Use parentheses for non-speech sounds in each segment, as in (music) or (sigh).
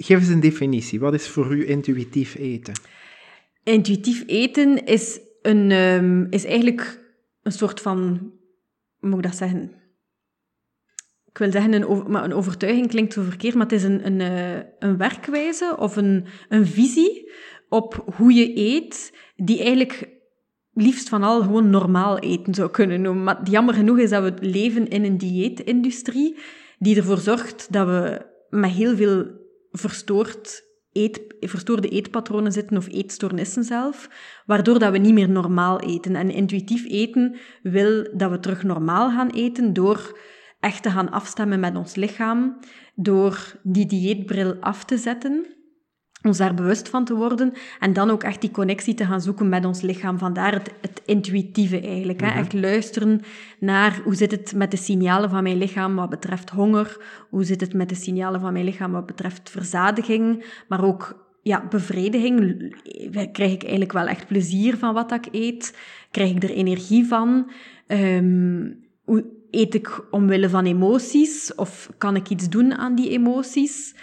Geef eens een definitie. Wat is voor u intuïtief eten? Intuïtief eten is, een, um, is eigenlijk een soort van, hoe moet ik dat zeggen? Ik wil zeggen, een, maar een overtuiging klinkt zo verkeerd, maar het is een, een, uh, een werkwijze of een, een visie op hoe je eet, die eigenlijk liefst van al gewoon normaal eten zou kunnen noemen. Maar jammer genoeg is dat we leven in een dieetindustrie die ervoor zorgt dat we met heel veel verstoord eet, verstoorde eetpatronen zitten of eetstoornissen zelf, waardoor dat we niet meer normaal eten. En intuïtief eten wil dat we terug normaal gaan eten door echt te gaan afstemmen met ons lichaam, door die dieetbril af te zetten ons daar bewust van te worden en dan ook echt die connectie te gaan zoeken met ons lichaam. Vandaar het, het intuïtieve eigenlijk. Hè? Mhm. Echt luisteren naar hoe zit het met de signalen van mijn lichaam wat betreft honger, hoe zit het met de signalen van mijn lichaam wat betreft verzadiging, maar ook ja, bevrediging. Krijg ik eigenlijk wel echt plezier van wat ik eet? Krijg ik er energie van? Um, hoe eet ik omwille van emoties? Of kan ik iets doen aan die emoties?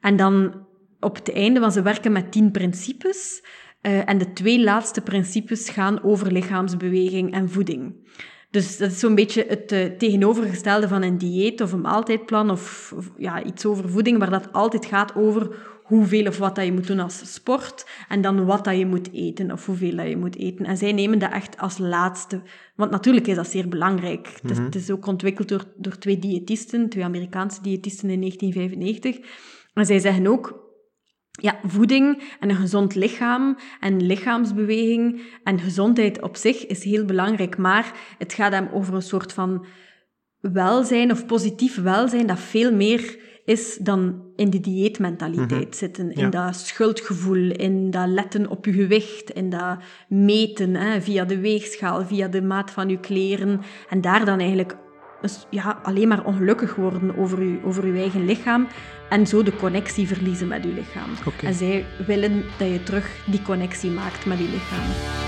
En dan op het einde, want ze werken met tien principes. Uh, en de twee laatste principes gaan over lichaamsbeweging en voeding. Dus dat is zo'n beetje het uh, tegenovergestelde van een dieet of een maaltijdplan of, of, ja, iets over voeding, waar dat altijd gaat over hoeveel of wat dat je moet doen als sport en dan wat dat je moet eten of hoeveel dat je moet eten. En zij nemen dat echt als laatste, want natuurlijk is dat zeer belangrijk. Mm -hmm. het, is, het, is, ook ontwikkeld door, door twee diëtisten, twee Amerikaanse diëtisten in 1995. En zij zeggen ook, ja, voeding en een gezond lichaam en lichaamsbeweging en gezondheid op zich is heel belangrijk. Maar het gaat hem over een soort van welzijn of positief welzijn dat veel meer is dan in de dieetmentaliteit mhm. zitten. In dat schuldgevoel, in dat letten op je gewicht, in dat meten hè, via de weegschaal, via de maat van je kleren. En daar dan eigenlijk dus ja, alleen maar ongelukkig worden over uw, over uw eigen lichaam en zo de connectie verliezen met uw lichaam. En zij willen dat je terug die connectie maakt met uw lichaam.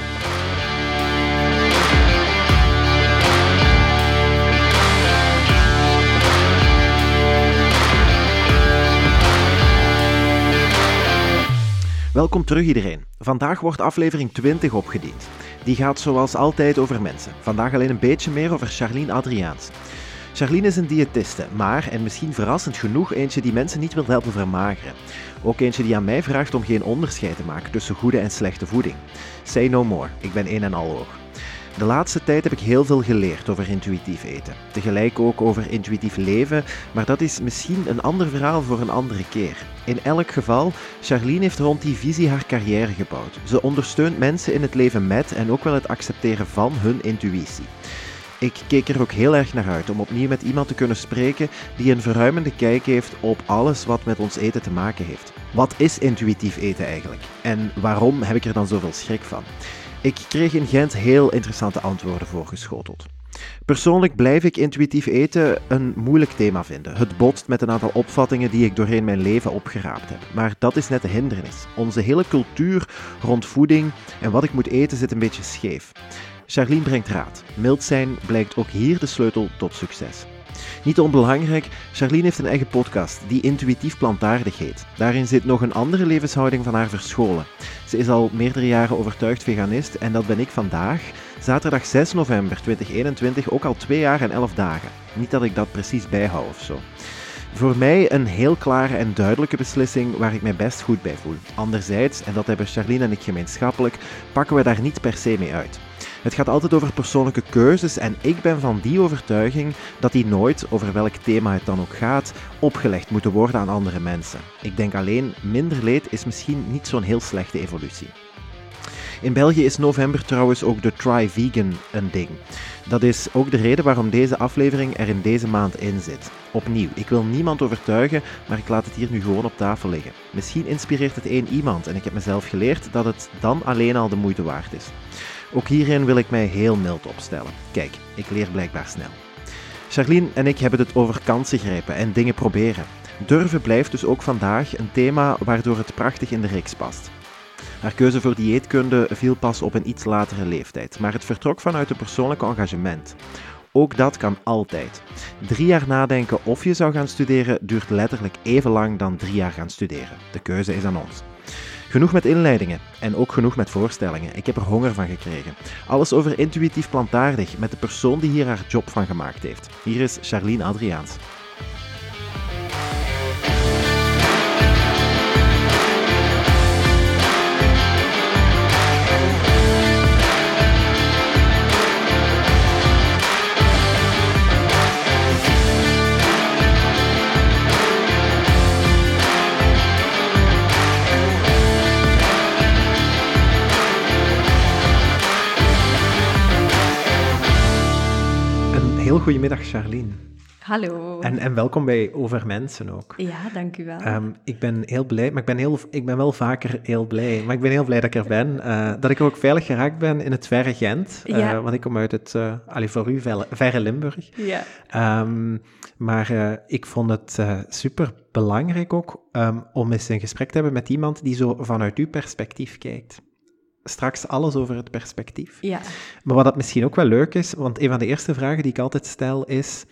Welkom terug iedereen. Vandaag wordt aflevering 20 opgediend. Die gaat zoals altijd over mensen. Vandaag alleen een beetje meer over Charlene Adriaans. Charlene is een diëtiste, maar, en misschien verrassend genoeg, eentje die mensen niet wil helpen vermageren. Ook eentje die aan mij vraagt om geen onderscheid te maken tussen goede en slechte voeding. Say no more, ik ben een en al oor. De laatste tijd heb ik heel veel geleerd over intuïtief eten. Tegelijk ook over intuïtief leven, maar dat is misschien een ander verhaal voor een andere keer. In elk geval, Charlene heeft rond die visie haar carrière gebouwd. Ze ondersteunt mensen in het leven met en ook wel het accepteren van hun intuïtie. Ik keek er ook heel erg naar uit om opnieuw met iemand te kunnen spreken die een verruimende kijk heeft op alles wat met ons eten te maken heeft. Wat is intuïtief eten eigenlijk? En waarom heb ik er dan zoveel schrik van? Ik kreeg in Gent heel interessante antwoorden voorgeschoteld. Persoonlijk blijf ik intuïtief eten een moeilijk thema vinden. Het botst met een aantal opvattingen die ik doorheen mijn leven opgeraapt heb. Maar dat is net de hindernis. Onze hele cultuur rond voeding en wat ik moet eten zit een beetje scheef. Charlene brengt raad. Mild zijn blijkt ook hier de sleutel tot succes. Niet onbelangrijk, Charlene heeft een eigen podcast die Intuïtief Plantaardig heet. Daarin zit nog een andere levenshouding van haar verscholen. Ze is al meerdere jaren overtuigd veganist en dat ben ik vandaag, zaterdag 6 november 2021, ook al twee jaar en elf dagen. Niet dat ik dat precies bijhoud of zo. Voor mij een heel klare en duidelijke beslissing waar ik mij best goed bij voel. Anderzijds, en dat hebben Charlene en ik gemeenschappelijk, pakken we daar niet per se mee uit. Het gaat altijd over persoonlijke keuzes en ik ben van die overtuiging dat die nooit, over welk thema het dan ook gaat, opgelegd moeten worden aan andere mensen. Ik denk alleen, minder leed is misschien niet zo'n heel slechte evolutie. In België is november trouwens ook de Try Vegan een ding. Dat is ook de reden waarom deze aflevering er in deze maand in zit. Opnieuw, ik wil niemand overtuigen, maar ik laat het hier nu gewoon op tafel liggen. Misschien inspireert het één iemand en ik heb mezelf geleerd dat het dan alleen al de moeite waard is. Ook hierin wil ik mij heel mild opstellen. Kijk, ik leer blijkbaar snel. Charlene en ik hebben het over kansen grijpen en dingen proberen. Durven blijft dus ook vandaag een thema waardoor het prachtig in de reeks past. Haar keuze voor dieetkunde viel pas op een iets latere leeftijd, maar het vertrok vanuit een persoonlijk engagement. Ook dat kan altijd. Drie jaar nadenken of je zou gaan studeren duurt letterlijk even lang dan drie jaar gaan studeren. De keuze is aan ons. Genoeg met inleidingen en ook genoeg met voorstellingen. Ik heb er honger van gekregen. Alles over intuïtief plantaardig met de persoon die hier haar job van gemaakt heeft. Hier is Charlene Adriaans. Heel goedemiddag, Charlene. Hallo. En, en welkom bij Over Mensen ook. Ja, dank u wel. Ehm, ik ben heel blij, maar ik ben, heel, ik ben wel vaker heel blij. Maar ik ben heel blij dat ik er ben. Uh, dat ik ook veilig geraakt ben in het verre Gent. Uh, ja. Want ik kom uit het, uh, allee, voor u, verre Limburg. Ja. Um, maar ik vond het super belangrijk ook um, om eens een gesprek te hebben met iemand die zo vanuit uw perspectief kijkt straks alles over het perspectief. Ja. Maar wat dat misschien ook wel leuk is, want een van de eerste vragen die ik altijd stel is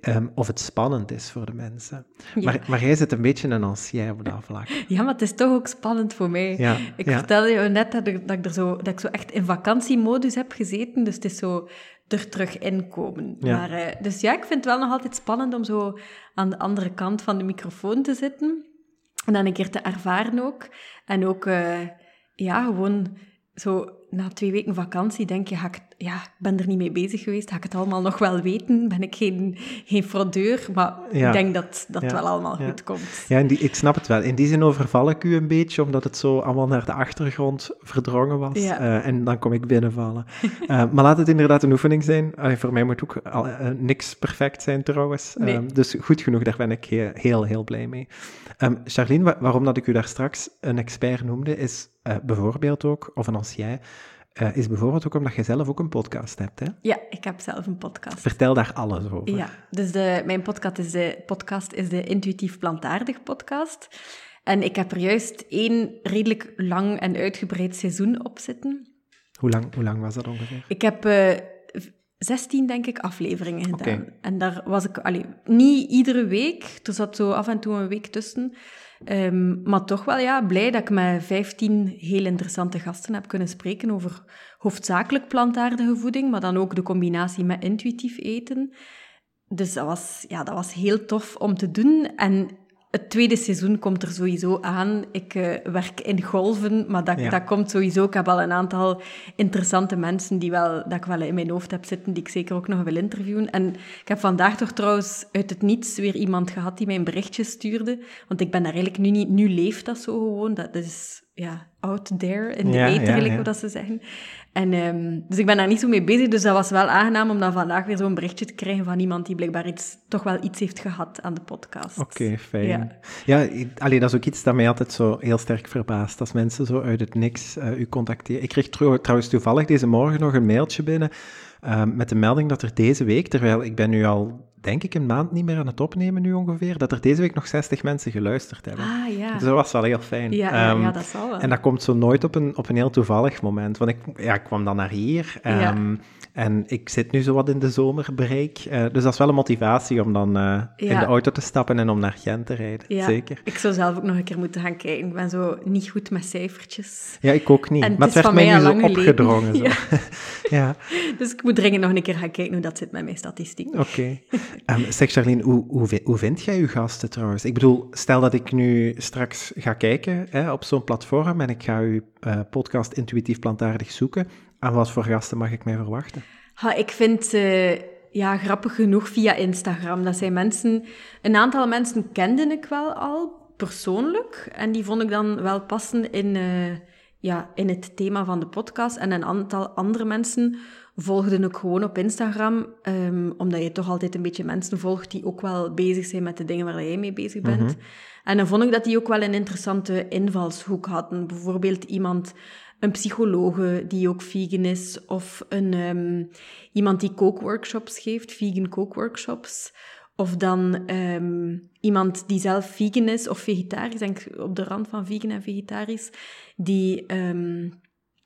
um, of het spannend is voor de mensen. Ja. Maar, maar jij zit een beetje een ancien op dat vlak. (laughs) Ja, maar het is toch ook spannend voor mij. Ja. Ik vertelde je net dat ik, dat, ik er zo, dat ik zo echt in vakantiemodus heb gezeten, dus het is zo er terug inkomen. Ja. Maar, uh, dus ja, ik vind het wel nog altijd spannend om zo aan de andere kant van de microfoon te zitten. En dan een keer te ervaren ook. En ook... Uh, ja, gewoon zo na twee weken vakantie denk je, ga ik, ja, ik ben er niet mee bezig geweest, ga ik het allemaal nog wel weten? Ben ik geen, geen fraudeur? Maar ik denk dat dat wel allemaal goed komt. Ja, die, ik snap het wel. In die zin overval ik u een beetje, omdat het zo allemaal naar de achtergrond verdrongen was. Uh, en dan kom ik binnenvallen. uh, (laughs) maar laat het inderdaad een oefening zijn. Allee, voor mij moet ook al, uh, niks perfect zijn trouwens. Nee. dus goed genoeg, daar ben ik heel, heel, heel blij mee. Um, Charlene, waarom dat ik u daar straks een expert noemde, is bijvoorbeeld ook, of een ancien, uh, is bijvoorbeeld ook omdat je zelf ook een podcast hebt, hè? Ja, ik heb zelf een podcast. Vertel daar alles over. Ja, dus de, mijn podcast is, de, podcast is de Intuïtief Plantaardig podcast. En ik heb er juist één redelijk lang en uitgebreid seizoen op zitten. Hoe lang, hoe lang was dat ongeveer? Ik heb uh, 16, denk ik, afleveringen gedaan. Okay. En daar was ik allee, niet iedere week. Er zat zo af en toe een week tussen. Um, maar toch wel ja, blij dat ik met 15 heel interessante gasten heb kunnen spreken over hoofdzakelijk plantaardige voeding, maar dan ook de combinatie met intuïtief eten. Dus dat was, ja, dat was heel tof om te doen. En het tweede seizoen komt er sowieso aan. Ik uh, werk in golven, maar dat, ja. dat komt sowieso. Ik heb al een aantal interessante mensen die wel, dat ik wel in mijn hoofd heb zitten, die ik zeker ook nog wil interviewen. En ik heb vandaag toch trouwens uit het niets weer iemand gehad die mij een berichtje stuurde. Want ik ben daar eigenlijk nu niet... Nu leeft dat zo gewoon. Dat is ja, out there in de ja, eten, ja, dat ze zeggen. En, um, dus ik ben daar niet zo mee bezig. Dus dat was wel aangenaam om dan vandaag weer zo'n berichtje te krijgen van iemand die blijkbaar iets, toch wel iets heeft gehad aan de podcast. Oké, okay, fijn. Ja, ja allee, dat is ook iets dat mij altijd zo heel sterk verbaast. Als mensen zo uit het niks uh, u contacteren. Ik kreeg trouw, trouwens toevallig deze morgen nog een mailtje binnen uh, met de melding dat er deze week, terwijl ik ben nu al denk ik een maand niet meer aan het opnemen nu ongeveer, dat er deze week nog 60 mensen geluisterd hebben. Ah, ja. Dus dat was wel heel fijn. Ja, um, ja, dat zal wel. En dat komt zo nooit op een, op een heel toevallig moment. Want ik, ja, ik kwam dan naar hier um, ja. En ik zit nu zo wat in de zomerbereik. Uh, dus dat is wel een motivatie om dan uh, ja. in de auto te stappen en om naar Gent te rijden. Ja. Zeker. Ik zou zelf ook nog een keer moeten gaan kijken. Ik ben zo niet goed met cijfertjes. Ja, ik ook niet. En maar het het werd mij nu zo opgedrongen. Zo. (laughs) Ja. (laughs) ja. Dus ik moet dringend nog een keer gaan kijken hoe dat zit met mijn statistiek. Oké. Okay. um, zeg Charlene, hoe, hoe, hoe vind jij je gasten trouwens? Ik bedoel, stel dat ik nu straks ga kijken hè, op zo'n platform en ik ga uw uh, podcast Intuïtief Plantaardig zoeken. Aan wat voor gasten mag ik mij verwachten? Ha, ik vind... Uh ja, grappig genoeg via Instagram. Dat zijn mensen... Een aantal mensen kende ik wel al, persoonlijk. En die vond ik dan wel passen in, uh, ja, in het thema van de podcast. En een aantal andere mensen volgde ik gewoon op Instagram. Um, omdat je toch altijd een beetje mensen volgt die ook wel bezig zijn met de dingen waar jij mee bezig bent. Mhm. En dan vond ik dat die ook wel een interessante invalshoek hadden. Bijvoorbeeld iemand een psychologe die ook vegan is, of een, um, iemand die kookworkshops geeft, vegan kookworkshops. Of dan um, iemand die zelf vegan is of vegetarisch, denk op de rand van vegan en vegetarisch, die um,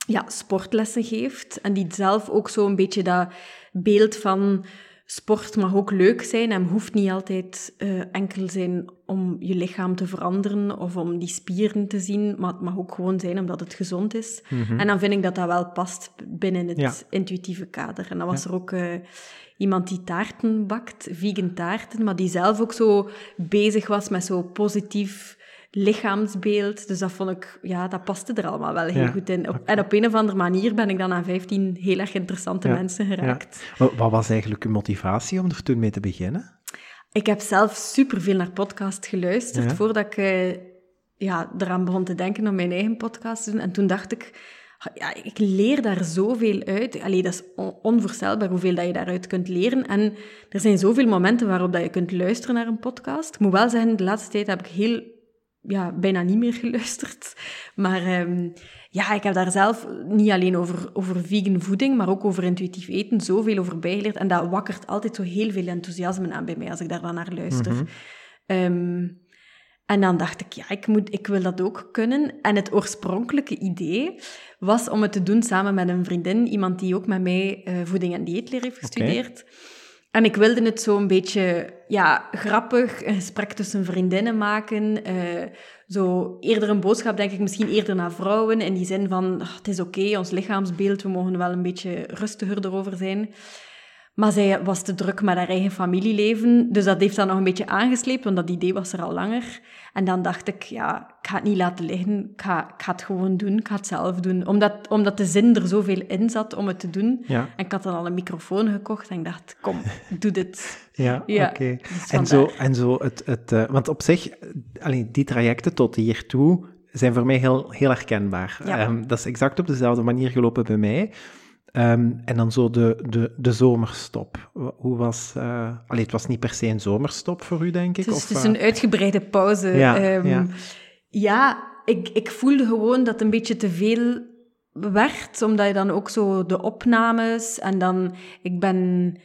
ja, sportlessen geeft. En die zelf ook zo een beetje dat beeld van sport mag ook leuk zijn en hoeft niet altijd uh, enkel zijn om je lichaam te veranderen of om die spieren te zien, maar het mag ook gewoon zijn omdat het gezond is. Mhm. En dan vind ik dat dat wel past binnen het intuïtieve kader. En dan was er ook uh, iemand die taarten bakt, vegan taarten, maar die zelf ook zo bezig was met zo positief lichaamsbeeld. Dus dat vond ik, ja, dat paste er allemaal wel heel goed in. En op een of andere manier ben ik dan aan 15 heel erg interessante mensen geraakt. Wat, wat was eigenlijk uw motivatie om er toen mee te beginnen? Ik heb zelf superveel naar podcast geluisterd voordat ik uh, ja, eraan begon te denken om mijn eigen podcast te doen. En toen dacht ik, ja, ik leer daar zoveel uit. Allee, dat is onvoorstelbaar hoeveel dat je daaruit kunt leren. En er zijn zoveel momenten waarop dat je kunt luisteren naar een podcast. Ik moet wel zeggen, de laatste tijd heb ik heel ja, bijna niet meer (laughs) geluisterd. Maar um, ja, ik heb daar zelf niet alleen over, over vegan voeding, maar ook over intuïtief eten zoveel over bijgeleerd. En dat wakkert altijd zo heel veel enthousiasme aan bij mij als ik daar dan naar luister. Mhm. um, en dan dacht ik, ja, ik, moet, ik wil dat ook kunnen. En het oorspronkelijke idee was om het te doen samen met een vriendin, iemand die ook met mij uh, voeding en dieetleer heeft gestudeerd. Okay. En ik wilde het zo een beetje ja, grappig, een gesprek tussen vriendinnen maken. Uh, zo eerder een boodschap, denk ik, misschien eerder naar vrouwen. In die zin van, oh, het is oké, ons lichaamsbeeld, we mogen wel een beetje rustiger erover zijn. Maar zij was te druk met haar eigen familieleven. Dus dat heeft dan nog een beetje aangesleept, want dat idee was er al langer. En dan dacht ik, ja, ik ga het niet laten liggen. Ik ga, ik ga het gewoon doen. Ik ga het zelf doen. Omdat, omdat de zin er zoveel in zat om het te doen. Ja. En ik had dan al een microfoon gekocht en ik dacht, kom, doe dit. (laughs) Ja, ja oké. Okay. En zo, en zo het... het uh, want op zich, alleen die trajecten tot hiertoe zijn voor mij heel, heel herkenbaar. Ja. Um, dat is exact op dezelfde manier gelopen bij mij. Um, en dan zo de, de, de zomerstop. Hoe was... Uh, allee, het was niet per se een zomerstop voor u, denk ik? Het is, of, het is een uitgebreide pauze. Ja, um, ja. ja ik, ik voelde gewoon dat het een beetje te veel werd, omdat je dan ook zo de opnames en dan... Ik ben...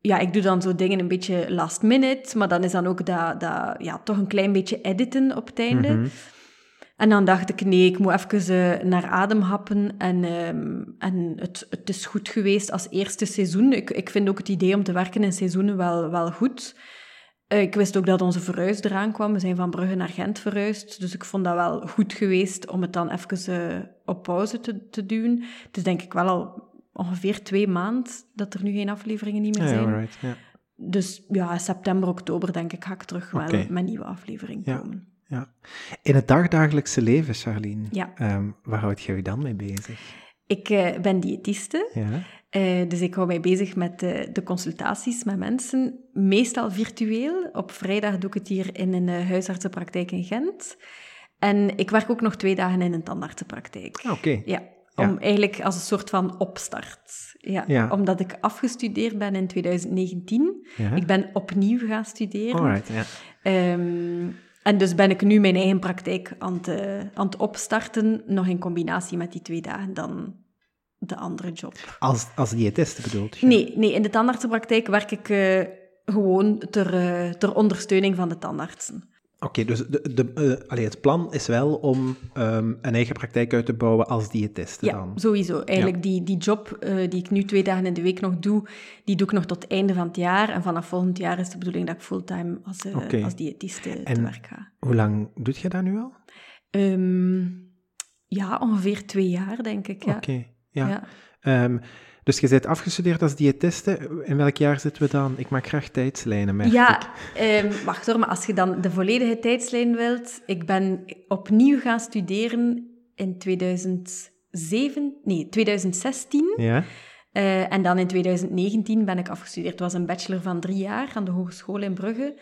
Ja, ik doe dan zo dingen een beetje last minute, maar dan is dan ook dat, dat ja, toch een klein beetje editen op het einde. Mhm. En dan dacht ik, nee, ik moet even uh, naar adem happen. En, um, en het, het is goed geweest als eerste seizoen. Ik, ik vind ook het idee om te werken in seizoenen wel, wel goed. Uh, ik wist ook dat onze verhuis eraan kwam. We zijn van Brugge naar Gent verhuisd. Dus ik vond dat wel goed geweest om het dan even uh, op pauze te, te duwen. Het is denk ik wel al ongeveer twee maanden dat er nu geen afleveringen niet meer zijn. Ja, right, ja. Dus ja, september, oktober denk ik ga ik terug wel met nieuwe afleveringen Ja. komen. Ja. In het dagdagelijkse leven, Charlene, Ja. ehm, waar houd je je dan mee bezig? Ik eh, ben diëtiste. Ja. Eh, dus ik hou mij bezig met eh, de consultaties met mensen, meestal virtueel. Op vrijdag doe ik het hier in een huisartsenpraktijk in Gent. En ik werk ook nog twee dagen in een tandartsenpraktijk. Ah, Oké. Ja, om Ja. eigenlijk als een soort van opstart. Ja, Ja. Omdat ik afgestudeerd ben in 2019. Ja. Ik ben opnieuw gaan studeren. Alright, ja. Ehm, en dus ben ik nu mijn eigen praktijk aan het, aan het opstarten, nog in combinatie met die twee dagen dan de andere job. Als, als diëtiste bedoelt je? Nee, nee in de tandartsenpraktijk werk ik eh, gewoon ter, eh, ter ondersteuning van de tandartsen. Oké, dus de, de, eh, allee, het plan is wel om ehm, een eigen praktijk uit te bouwen als diëtiste Ja, dan? sowieso. Eigenlijk die, die job eh, die ik nu twee dagen in de week nog doe, die doe ik nog tot het einde van het jaar. En vanaf volgend jaar is de bedoeling dat ik fulltime als, Oké. als diëtiste te werk ga. Hoe lang doet je dat nu al? Ehm, ja, ongeveer twee jaar, denk ik. Ja. Oké, ja. Ja. Ehm, dus je bent afgestudeerd als diëtiste. In welk jaar zitten we dan? Ik maak graag tijdslijnen, merk Ja, ik. ehm, wacht hoor, maar als je dan de volledige tijdslijn wilt. Ik ben opnieuw gaan studeren in 2007, nee, 2016. Ja? Eh, en dan in 2019 ben ik afgestudeerd. Het was een bachelor van drie jaar aan de Hogeschool in Brugge.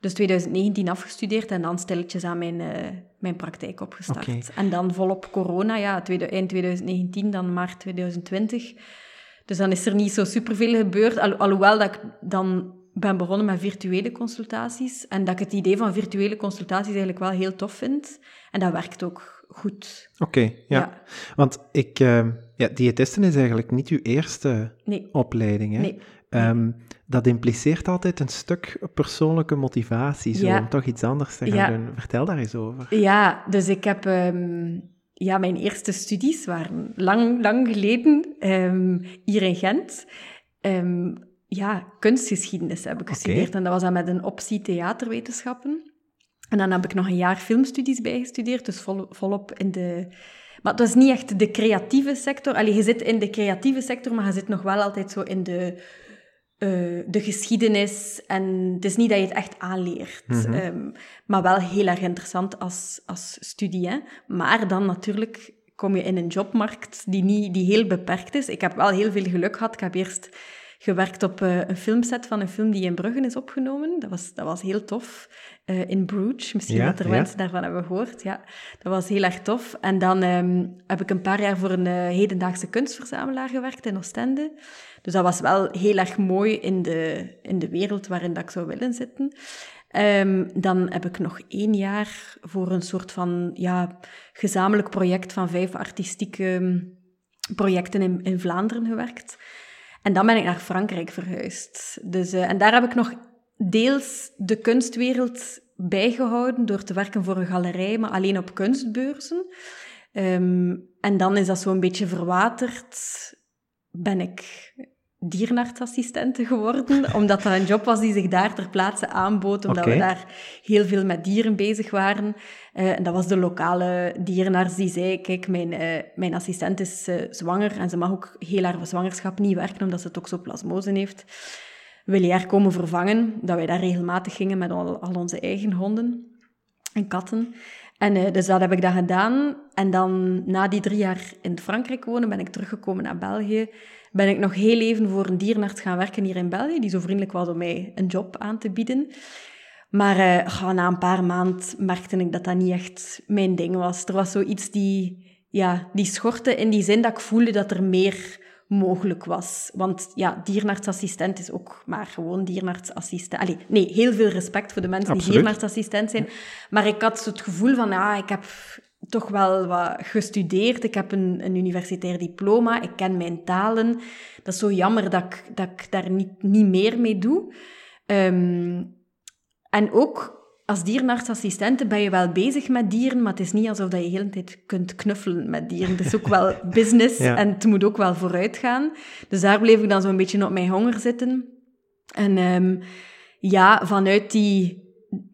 Dus 2019 afgestudeerd en dan stilletjes aan mijn, eh, mijn praktijk opgestart. En dan volop corona, ja, eind 2019, dan maart 2020. Dus dan is er niet zo superveel gebeurd. Al, alhoewel dat ik dan ben begonnen met virtuele consultaties. En dat ik het idee van virtuele consultaties eigenlijk wel heel tof vind. En dat werkt ook goed. Oké, ja. Ja. Want ik... ehm, ja, diëtisten is eigenlijk niet uw eerste Nee, opleiding, hè? nee. Ehm, dat impliceert altijd een stuk persoonlijke motivatie, zo, Ja. om toch iets anders te gaan Ja. doen. Vertel daar eens over. Ja, dus ik heb... ehm, ja, mijn eerste studies waren lang, lang geleden, ehm, hier in Gent. Ehm, ja, kunstgeschiedenis heb ik gestudeerd. En dat was dan met een optie theaterwetenschappen. En dan heb ik nog een jaar filmstudies bijgestudeerd, dus vol, volop in de... Maar het was niet echt de creatieve sector. Allee, je zit in de creatieve sector, maar je zit nog wel altijd zo in de, uh, de geschiedenis. En het is niet dat je het echt aanleert. Mm um, maar wel heel erg interessant als, als studie. Hè? Maar dan natuurlijk kom je in een jobmarkt die, niet, die heel beperkt is. Ik heb wel heel veel geluk gehad. Ik heb eerst gewerkt op uh, een filmset van een film die in Brugge is opgenomen. Dat was, dat was heel tof. Uh, in Bruges, misschien ja, dat er ja. mensen daarvan hebben gehoord. Ja, dat was heel erg tof. En dan um, heb ik een paar jaar voor een uh, hedendaagse kunstverzamelaar gewerkt in Oostende. Dus dat was wel heel erg mooi in de, in de wereld waarin dat ik zou willen zitten. Um, dan heb ik nog één jaar voor een soort van ja, gezamenlijk project van vijf artistieke projecten in, in Vlaanderen gewerkt. En dan ben ik naar Frankrijk verhuisd. Dus, uh, en daar heb ik nog deels de kunstwereld bijgehouden door te werken voor een galerij, maar alleen op kunstbeurzen. Um, en dan is dat zo'n beetje verwaterd. Ben ik dierenartsassistente geworden, (laughs) omdat dat een job was die zich daar ter plaatse aanbood, omdat we daar heel veel met dieren bezig waren. Uh, en dat was de lokale dierenarts die zei, kijk, mijn, uh, mijn assistent is uh, zwanger en ze mag ook heel haar zwangerschap niet werken, omdat ze toxoplasmose heeft. Wil je haar komen vervangen? Dat wij daar regelmatig gingen met al, al onze eigen honden en katten. En dus dat heb ik dan gedaan. En dan, na die drie jaar in Frankrijk wonen, ben ik teruggekomen naar België ben ik nog heel even voor een dierenarts gaan werken hier in België, die zo vriendelijk was om mij een job aan te bieden. Maar uh, na een paar maanden merkte ik dat dat niet echt mijn ding was. Er was zoiets die, ja, die schortte in die zin dat ik voelde dat er meer mogelijk was. Want ja, dierenartsassistent is ook maar gewoon dierenartsassistent. Allee, nee, heel veel respect voor de mensen die dierenartsassistent zijn. Maar ik had zo het gevoel van, ja, ik heb toch wel wat gestudeerd. Ik heb een, een universitair diploma. Ik ken mijn talen. Dat is zo jammer dat ik, dat ik daar niet, niet meer mee doe. Um, en ook als dierenartsassistente ben je wel bezig met dieren, maar het is niet alsof dat je de hele tijd kunt knuffelen met dieren. Het is ook wel (laughs) business en het moet ook wel vooruit gaan. Dus daar bleef ik dan zo'n beetje op mijn honger zitten. En um, ja, vanuit die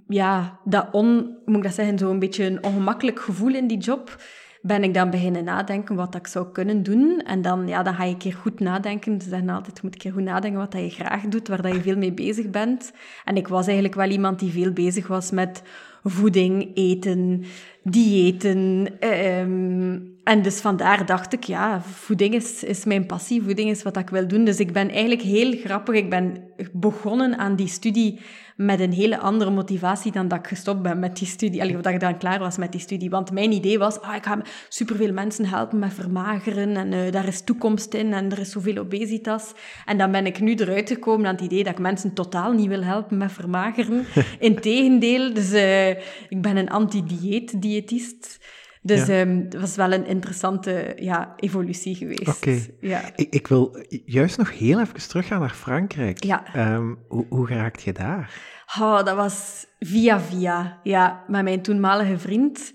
ja, dat on, moet ik dat zeggen, zo'n beetje een ongemakkelijk gevoel in die job, ben ik dan beginnen nadenken wat ik zou kunnen doen. En dan, ja, dan ga je een keer goed nadenken. Ze zeggen altijd, moet een keer goed nadenken wat dat je graag doet, waar dat je veel mee bezig bent. En ik was eigenlijk wel iemand die veel bezig was met voeding, eten, diëten. Ehm, en dus vandaar dacht ik, ja, voeding is, is mijn passie, voeding is wat ik wil doen. Dus ik ben eigenlijk heel grappig, ik ben begonnen aan die studie met een hele andere motivatie dan dat ik gestopt ben met die studie. Allee, of dat ik dan klaar was met die studie. Want mijn idee was, ah, ik ga superveel mensen helpen met vermageren en uh, daar is toekomst in en er is zoveel obesitas. En dan ben ik nu eruit gekomen aan het idee dat ik mensen totaal niet wil helpen met vermageren. (laughs) Integendeel, dus uh, ik ben een anti-dieet-diëtist. Dus ja. um, het was wel een interessante ja, evolutie geweest. Oké. Ja. Ik, ik, wil juist nog heel even teruggaan naar Frankrijk. Ja. Um, hoe, hoe geraakt je daar? Oh, dat was via via. Ja, met mijn toenmalige vriend.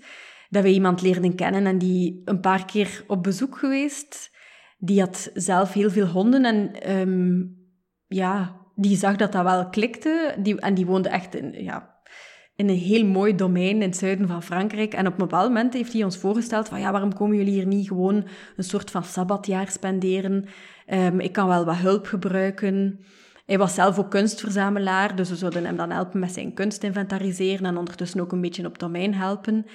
Dat we iemand leerden kennen en die een paar keer op bezoek geweest. Die had zelf heel veel honden en um, ja, die zag dat dat wel klikte. Die, en die woonde echt in, ja, in een heel mooi domein in het zuiden van Frankrijk. En op een bepaald moment heeft hij ons voorgesteld van ja, waarom komen jullie hier niet gewoon een soort van sabbatjaar spenderen? Um, ik kan wel wat hulp gebruiken. Hij was zelf ook kunstverzamelaar, dus we zouden hem dan helpen met zijn kunst inventariseren en ondertussen ook een beetje op domein helpen.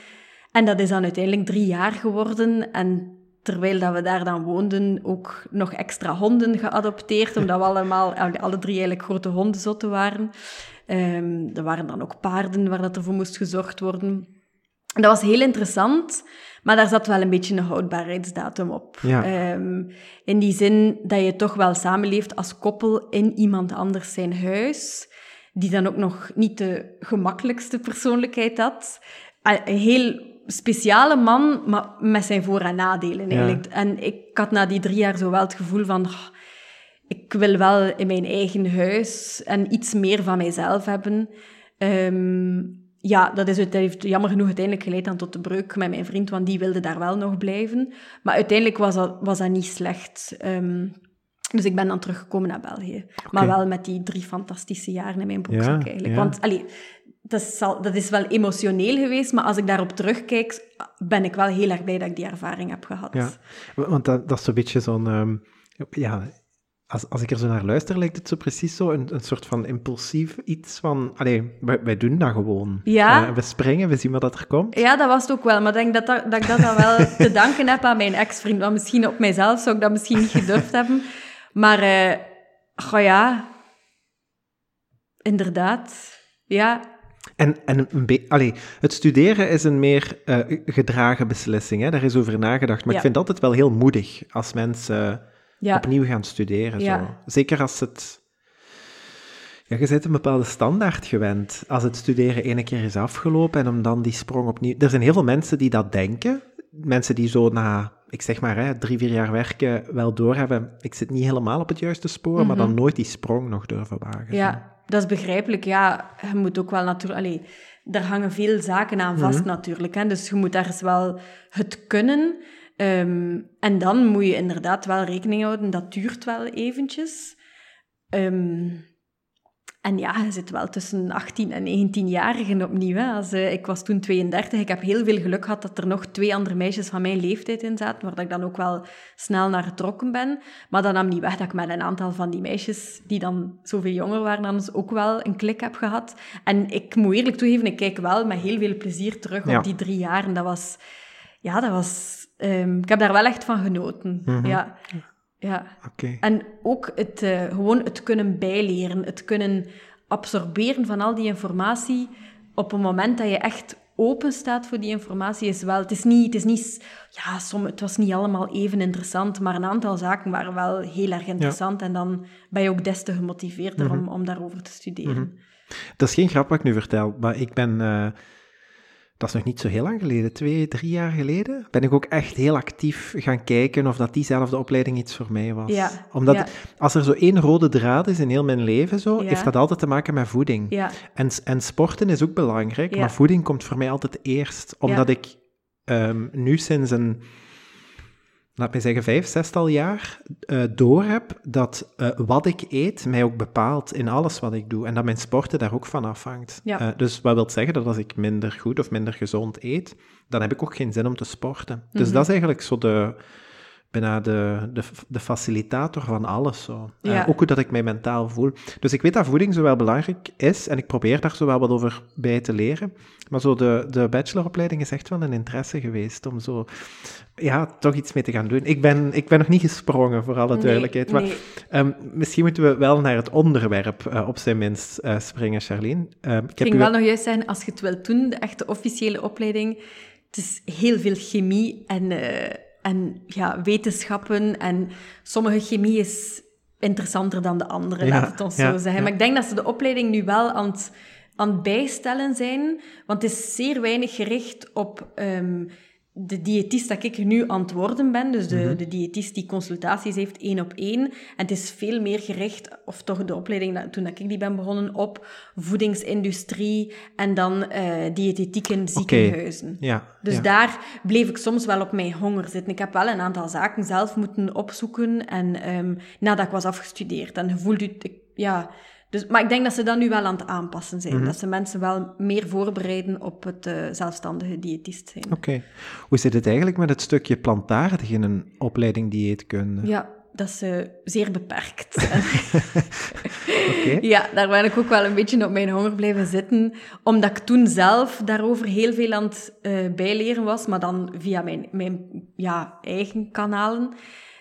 En dat is dan uiteindelijk drie jaar geworden. En terwijl dat we daar dan woonden, ook nog extra honden geadopteerd, omdat we allemaal, alle drie eigenlijk grote hondenzotten waren. Um, er waren dan ook paarden waar dat er voor moest gezorgd worden. Dat was heel interessant, maar daar zat wel een beetje een houdbaarheidsdatum op. Ja. Um, in die zin dat je toch wel samenleeft als koppel in iemand anders zijn huis, die dan ook nog niet de gemakkelijkste persoonlijkheid had. Een heel speciale man, maar met zijn voor- en nadelen eigenlijk. Ja. En ik had na die drie jaar zo wel het gevoel van... Oh, ik wil wel in mijn eigen huis en iets meer van mijzelf hebben. Um, ja, dat, is, het heeft jammer genoeg uiteindelijk geleid aan tot de breuk met mijn vriend, want die wilde daar wel nog blijven. Maar uiteindelijk was dat, was dat niet slecht. Ehm, dus ik ben dan teruggekomen naar België. Maar wel met die drie fantastische jaren in mijn broekzak eigenlijk. ja. Want allee, dat, is dat is wel emotioneel geweest, maar als ik daarop terugkijk, ben ik wel heel erg blij dat ik die ervaring heb gehad. Ja, wa- want dat, dat is zo'n beetje zo'n... ehm, ja, als, als ik er zo naar luister, lijkt het zo precies zo een, een soort van impulsief iets van... Allee, wij, wij doen dat gewoon. Ja. Eh, we springen, we zien wat dat er komt. Ja, dat was het ook wel. Maar ik denk dat, dat, dat ik dat dan wel (laughs) te danken heb aan mijn ex-vriend. Want misschien op mijzelf zou ik dat misschien niet gedurfd hebben. Maar, eh goh ja... Inderdaad. Ja, En, en een allee, het studeren is een meer eh, gedragen beslissing. Hè? Daar is over nagedacht. Maar Ja. ik vind het altijd wel heel moedig als mensen ja. opnieuw gaan studeren. Ja. Zo. Zeker als het... Ja, je bent een bepaalde standaard gewend. Als het studeren ene keer is afgelopen en om dan die sprong opnieuw... Er zijn heel veel mensen die dat denken. Mensen die zo na, ik zeg maar, hè, drie, vier jaar werken wel doorhebben. Ik zit niet helemaal op het juiste spoor, maar dan nooit die sprong nog durven wagen. zo. Ja, dat is begrijpelijk. Ja, je moet ook wel natuurlijk... Daar hangen veel zaken aan vast Mhm. natuurlijk. Hè? Dus je moet ergens wel het kunnen. Ehm, en dan moet je inderdaad wel rekening houden. Dat duurt wel eventjes. Ehm, en ja, je zit wel tussen 18 en 19-jarigen opnieuw. Hè. Als, eh, ik was toen 32. Ik heb heel veel geluk gehad dat er nog twee andere meisjes van mijn leeftijd in zaten, waar dat ik dan ook wel snel naar getrokken ben. Maar dat nam niet weg dat ik met een aantal van die meisjes, die dan zoveel jonger waren dan ons, ook wel een klik heb gehad. En ik moet eerlijk toegeven, ik kijk wel met heel veel plezier terug Ja. op die drie jaar. En dat was... Ja, dat was... ehm, ik heb daar wel echt van genoten. Mhm. Ja. Ja. En ook het, eh, gewoon het kunnen bijleren, het kunnen absorberen van al die informatie op een moment dat je echt open staat voor die informatie is wel... Het is niet... Het, is niet ja, som, het was niet allemaal even interessant, maar een aantal zaken waren wel heel erg interessant. En dan ben je ook des te gemotiveerder om, om daarover te studeren. Dat is geen grap wat ik nu vertel, maar ik ben... eh, dat is nog niet zo heel lang geleden, twee, drie jaar geleden, ben ik ook echt heel actief gaan kijken of dat diezelfde opleiding iets voor mij was. Ja, Omdat ja. als er zo één rode draad is in heel mijn leven, zo, Ja. heeft dat altijd te maken met voeding. En, en sporten is ook belangrijk, maar voeding komt voor mij altijd eerst. Omdat ik ehm, nu sinds een, laat me zeggen, vijf, zestal jaar eh door heb dat eh, wat ik eet mij ook bepaalt in alles wat ik doe. En dat mijn sporten daar ook van afhangt. Ja. Eh, dus wat wil zeggen dat als ik minder goed of minder gezond eet, dan heb ik ook geen zin om te sporten. Dus Mhm. dat is eigenlijk zo de bijna de, de, de facilitator van alles. Zo. Eh, ook hoe dat ik mij mentaal voel. Dus ik weet dat voeding zowel belangrijk is en ik probeer daar zowel wat over bij te leren. Maar zo de, de bacheloropleiding is echt wel een interesse geweest om zo, ja, toch iets mee te gaan doen. Ik ben, ik ben nog niet gesprongen, voor alle Nee, duidelijkheid. Maar ehm, misschien moeten we wel naar het onderwerp eh, op zijn minst eh, springen, Charlene. Ehm, ik ging u- wel nog juist zeggen, als je het wilt doen, de echte officiële opleiding, het is heel veel chemie en, en ja, wetenschappen. En sommige chemie is interessanter dan de andere, Ja, laat het ons ja, zo zeggen. Maar ik denk dat ze de opleiding nu wel aan het, aan het bijstellen zijn, want het is zeer weinig gericht op... ehm, de diëtist dat ik nu aan het worden ben, dus de, Mhm. de diëtist die consultaties heeft één op één. En het is veel meer gericht, of toch de opleiding dat- toen dat ik die ben begonnen, op voedingsindustrie en dan eh diëtetiek in ziekenhuizen. ja, Dus ja. daar bleef ik soms wel op mijn honger zitten. Ik heb wel een aantal zaken zelf moeten opzoeken en ehm, nadat ik was afgestudeerd. En gevoeld u, ik- ja... Dus, maar ik denk dat ze dat nu wel aan het aanpassen zijn. Mhm. Dat ze mensen wel meer voorbereiden op het eh, zelfstandige diëtist zijn. Oké. Hoe zit het eigenlijk met het stukje plantaardig in een opleiding dieetkunde? Ja, dat is eh, zeer beperkt. (laughs) (laughs) Oké. ja, daar ben ik ook wel een beetje op mijn honger blijven zitten. Omdat ik toen zelf daarover heel veel aan het eh, bijleren was, maar dan via mijn, mijn ja, eigen kanalen.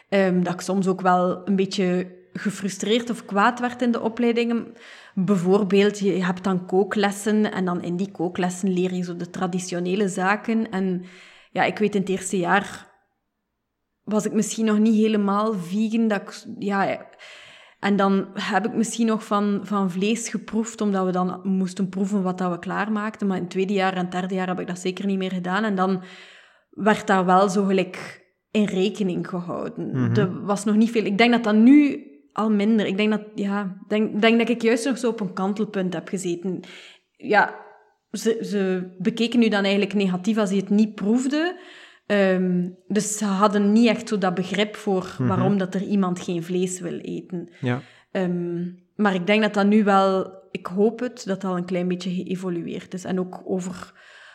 Ehm, dat ik soms ook wel een beetje gefrustreerd of kwaad werd in de opleidingen. Bijvoorbeeld, je hebt dan kooklessen en dan in die kooklessen leer je zo de traditionele zaken. En ja, ik weet in het eerste jaar was ik misschien nog niet helemaal vegan. Dat ik, ja, en dan heb ik misschien nog van, van vlees geproefd, omdat we dan moesten proeven wat dat we klaarmaakten. Maar in het tweede jaar en het derde jaar heb ik dat zeker niet meer gedaan. En dan werd daar wel zo gelijk in rekening gehouden. Mhm. Er was nog niet veel. Ik denk dat dat nu al minder. Ik denk dat, ja, denk, denk dat ik juist nog zo op een kantelpunt heb gezeten. Ja, ze, ze bekeken nu dan eigenlijk negatief als hij het niet proefde. Ehm, dus ze hadden niet echt zo dat begrip voor Mhm. waarom dat er iemand geen vlees wil eten. Ja. Ehm, maar ik denk dat dat nu wel, ik hoop het, dat dat al een klein beetje geëvolueerd is. En ook over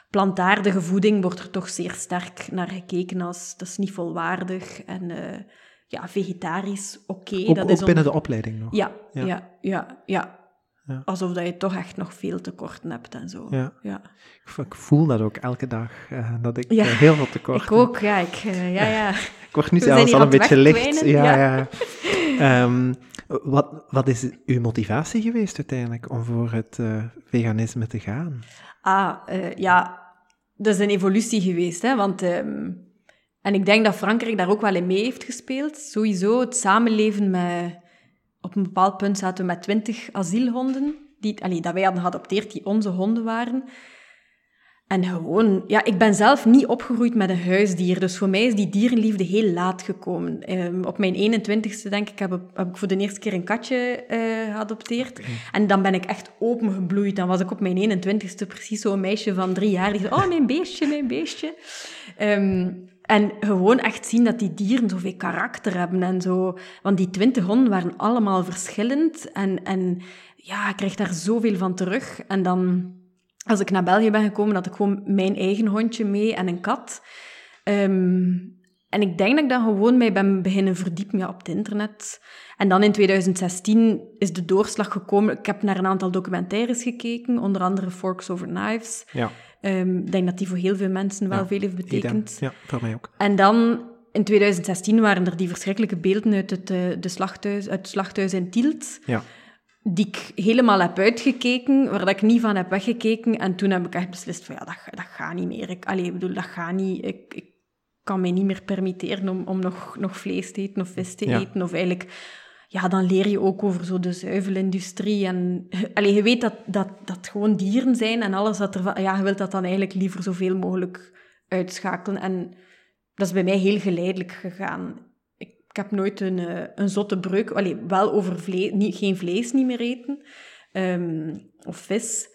plantaardige voeding wordt er toch zeer sterk naar gekeken als dat is niet volwaardig en eh, ja, vegetarisch, oké. Ook, dat ook is binnen de opleiding nog. Ja, Ja. ja, ja, ja. Alsof dat je toch echt nog veel tekorten hebt en zo. Ja. ja. Ik, ik voel dat ook elke dag, eh, dat ik eh, heel veel tekort Ik ook, ja. Ik, eh, ja, ja. Ik word nu zelfs al een beetje licht. Ja, ja. Ehm, wat, wat is uw motivatie geweest uiteindelijk om voor het veganisme te gaan? Ah, ja, dat is een evolutie geweest, hè, want... ehm, en ik denk dat Frankrijk daar ook wel in mee heeft gespeeld. Sowieso het samenleven met... Op een bepaald punt zaten we met twintig asielhonden, die, allee, dat wij hadden geadopteerd, die onze honden waren. En gewoon... Ja, ik ben zelf niet opgegroeid met een huisdier, dus voor mij is die dierenliefde heel laat gekomen. Ehm, op mijn 21ste, denk ik, heb, ik- heb ik voor de eerste keer een katje eh, geadopteerd. En dan ben ik echt opengebloeid. Dan was ik op mijn 21ste precies zo'n meisje van drie jaar die zei, oh, mijn beestje, mijn beestje. Ehm, en gewoon echt zien dat die dieren zoveel karakter hebben en zo. Want die twintig honden waren allemaal verschillend. En, en ja, ik kreeg daar zoveel van terug. En dan, als ik naar België ben gekomen, had ik gewoon mijn eigen hondje mee en een kat. Ehm, en ik denk dat ik dan gewoon mij ben beginnen verdiepen ja, op het internet. En dan in 2016 is de doorslag gekomen. Ik heb naar een aantal documentaires gekeken, onder andere Forks Over Knives. Ja, Ehm, ik denk dat die voor heel veel mensen wel Ja, veel heeft betekend. Ja, voor mij ook. En dan, in 2016, waren er die verschrikkelijke beelden uit het, de slachthuis, uit het slachthuis in Tielt, Ja. die ik helemaal heb uitgekeken, waar dat ik niet van heb weggekeken. En toen heb ik echt beslist van, ja, dat, dat gaat niet meer. Ik, allee, ik bedoel, dat gaat niet. Ik, ik kan mij niet meer permitteren om, om nog, nog vlees te eten of vis te Ja. eten. Of eigenlijk... Ja, dan leer je ook over zo de zuivelindustrie. En (laughs) allee, je weet dat, dat dat gewoon dieren zijn en alles dat er... Ja, je wilt dat dan eigenlijk liever zoveel mogelijk uitschakelen. En dat is bij mij heel geleidelijk gegaan. Ik, ik heb nooit een, eh, een zotte breuk... Allee, wel over vlees, niet, geen vlees niet meer eten. ehm, of vis.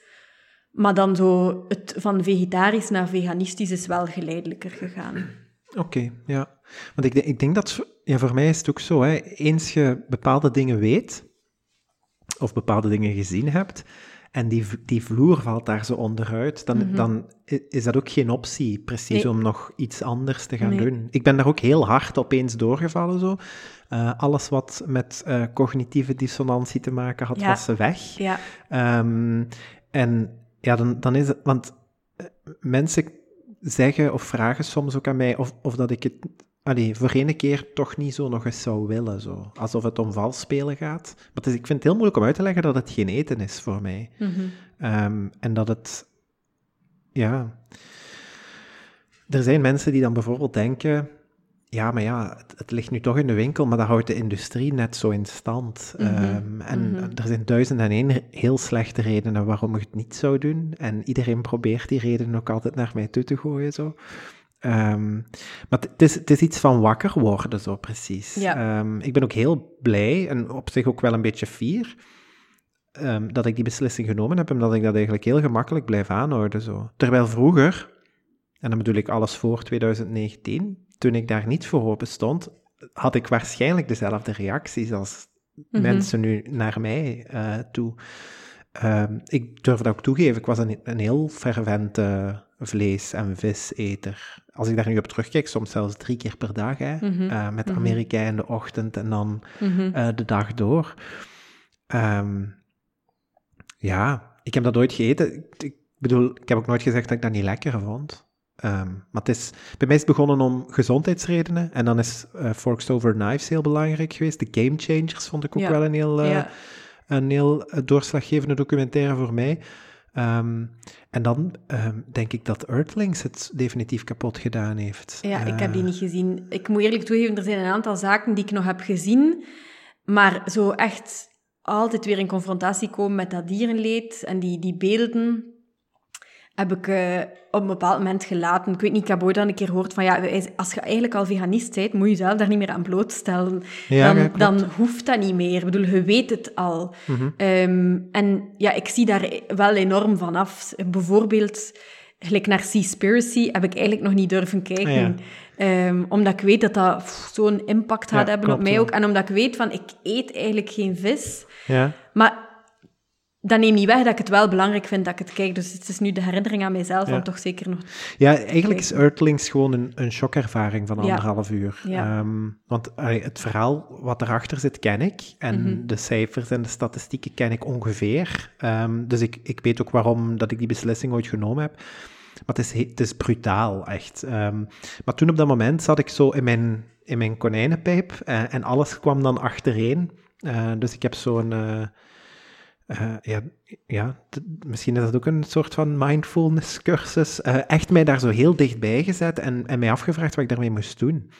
Maar dan zo het van vegetarisch naar veganistisch is wel geleidelijker gegaan. Oké, ja. Want ik, denk- ik denk dat, ja, voor mij is het ook zo, hè, eens je bepaalde dingen weet, of bepaalde dingen gezien hebt, en die, die vloer valt daar zo onderuit, dan, dan i- is dat ook geen optie, precies, Nee. om nog iets anders te gaan Nee. doen. Ik ben daar ook heel hard opeens doorgevallen, zo. Eh, alles wat met eh, cognitieve dissonantie te maken had, Ja. was weg. Ja, Ehm, en ja, dan, dan is het, want eh, mensen zeggen of vragen soms ook aan mij of, of dat ik het, allee, voor ene keer toch niet zo nog eens zou willen, zo. Alsof het om vals spelen gaat. Maar het is, ik vind het heel moeilijk om uit te leggen dat het geen eten is voor mij. mhm. Ehm, en dat het, ja. Er zijn mensen die dan bijvoorbeeld denken. Ja, maar ja, het, het ligt nu toch in de winkel, maar dat houdt de industrie net zo in stand. Mhm, Ehm, en mhm. er zijn duizend en één heel slechte redenen waarom je het niet zou doen. En iedereen probeert die redenen ook altijd naar mij toe te gooien. Zo. Ehm, maar het- is, het is iets van wakker worden, zo precies. Ja. Ehm, ik ben ook heel blij en op zich ook wel een beetje fier dat ik die beslissing genomen heb, omdat ik dat eigenlijk heel gemakkelijk blijf aanhouden. Zo. Terwijl vroeger, en dan bedoel ik alles voor 2019, toen ik daar niet voor open stond, had ik waarschijnlijk dezelfde reacties als Mhm. mensen nu naar mij eh, toe. Ehm, ik durf dat ook toegeven, ik was een, een heel fervente vlees- en viseter. Als ik daar nu op terugkijk, soms zelfs drie keer per dag, hè, eh, met Mhm. Amerika in de ochtend en dan Mhm. eh, de dag door. Ehm, ja, ik heb dat nooit gegeten. Ik, ik bedoel, ik heb ook nooit gezegd dat ik dat niet lekker vond. Ehm, maar het is, bij mij is het begonnen om gezondheidsredenen. En dan is eh Forks Over Knives heel belangrijk geweest. De Game Changers vond ik ook Ja. wel een heel, eh, een heel eh, doorslaggevende documentaire voor mij. Ehm, en dan ehm, denk ik dat Earthlings het definitief kapot gedaan heeft. Ja, ik heb die niet gezien. Ik moet eerlijk toegeven, er zijn een aantal zaken die ik nog heb gezien, maar zo echt altijd weer in confrontatie komen met dat dierenleed en die, die beelden. Heb ik eh, op een bepaald moment gelaten. Ik weet niet, ik heb ooit dan een keer gehoord van, ja, als je eigenlijk al veganist bent, moet je jezelf daar niet meer aan blootstellen. Ja, dan, ja, dan hoeft dat niet meer. Ik bedoel, je weet het al. Mhm. Ehm, en ja, ik zie daar wel enorm van af. Bijvoorbeeld, gelijk naar Seaspiracy heb ik eigenlijk nog niet durven kijken. Ehm, omdat ik weet dat dat zo'n impact gaat hebben klopt, op mij ook. En omdat ik weet van, ik eet eigenlijk geen vis. Ja. Maar dat neemt niet weg dat ik het wel belangrijk vind dat ik het kijk. Dus het is nu de herinnering aan mijzelf Ja. om toch zeker nog... Ja, eigenlijk is Earthlings gewoon een, een shockervaring van Ja. anderhalf uur. Ja. Ehm, want allee, het verhaal wat erachter zit, ken ik. En Mhm. de cijfers en de statistieken ken ik ongeveer. Ehm, dus ik, ik weet ook waarom dat ik die beslissing ooit genomen heb. Maar het is, he- het is brutaal, echt. Ehm, maar toen op dat moment zat ik zo in mijn, in mijn konijnenpijp eh, en alles kwam dan achtereen. Eh, dus ik heb zo'n... eh, eh, ja, ja misschien is dat ook een soort van mindfulness cursus. Eh, echt mij daar zo heel dichtbij gezet en, en mij afgevraagd wat ik daarmee moest doen.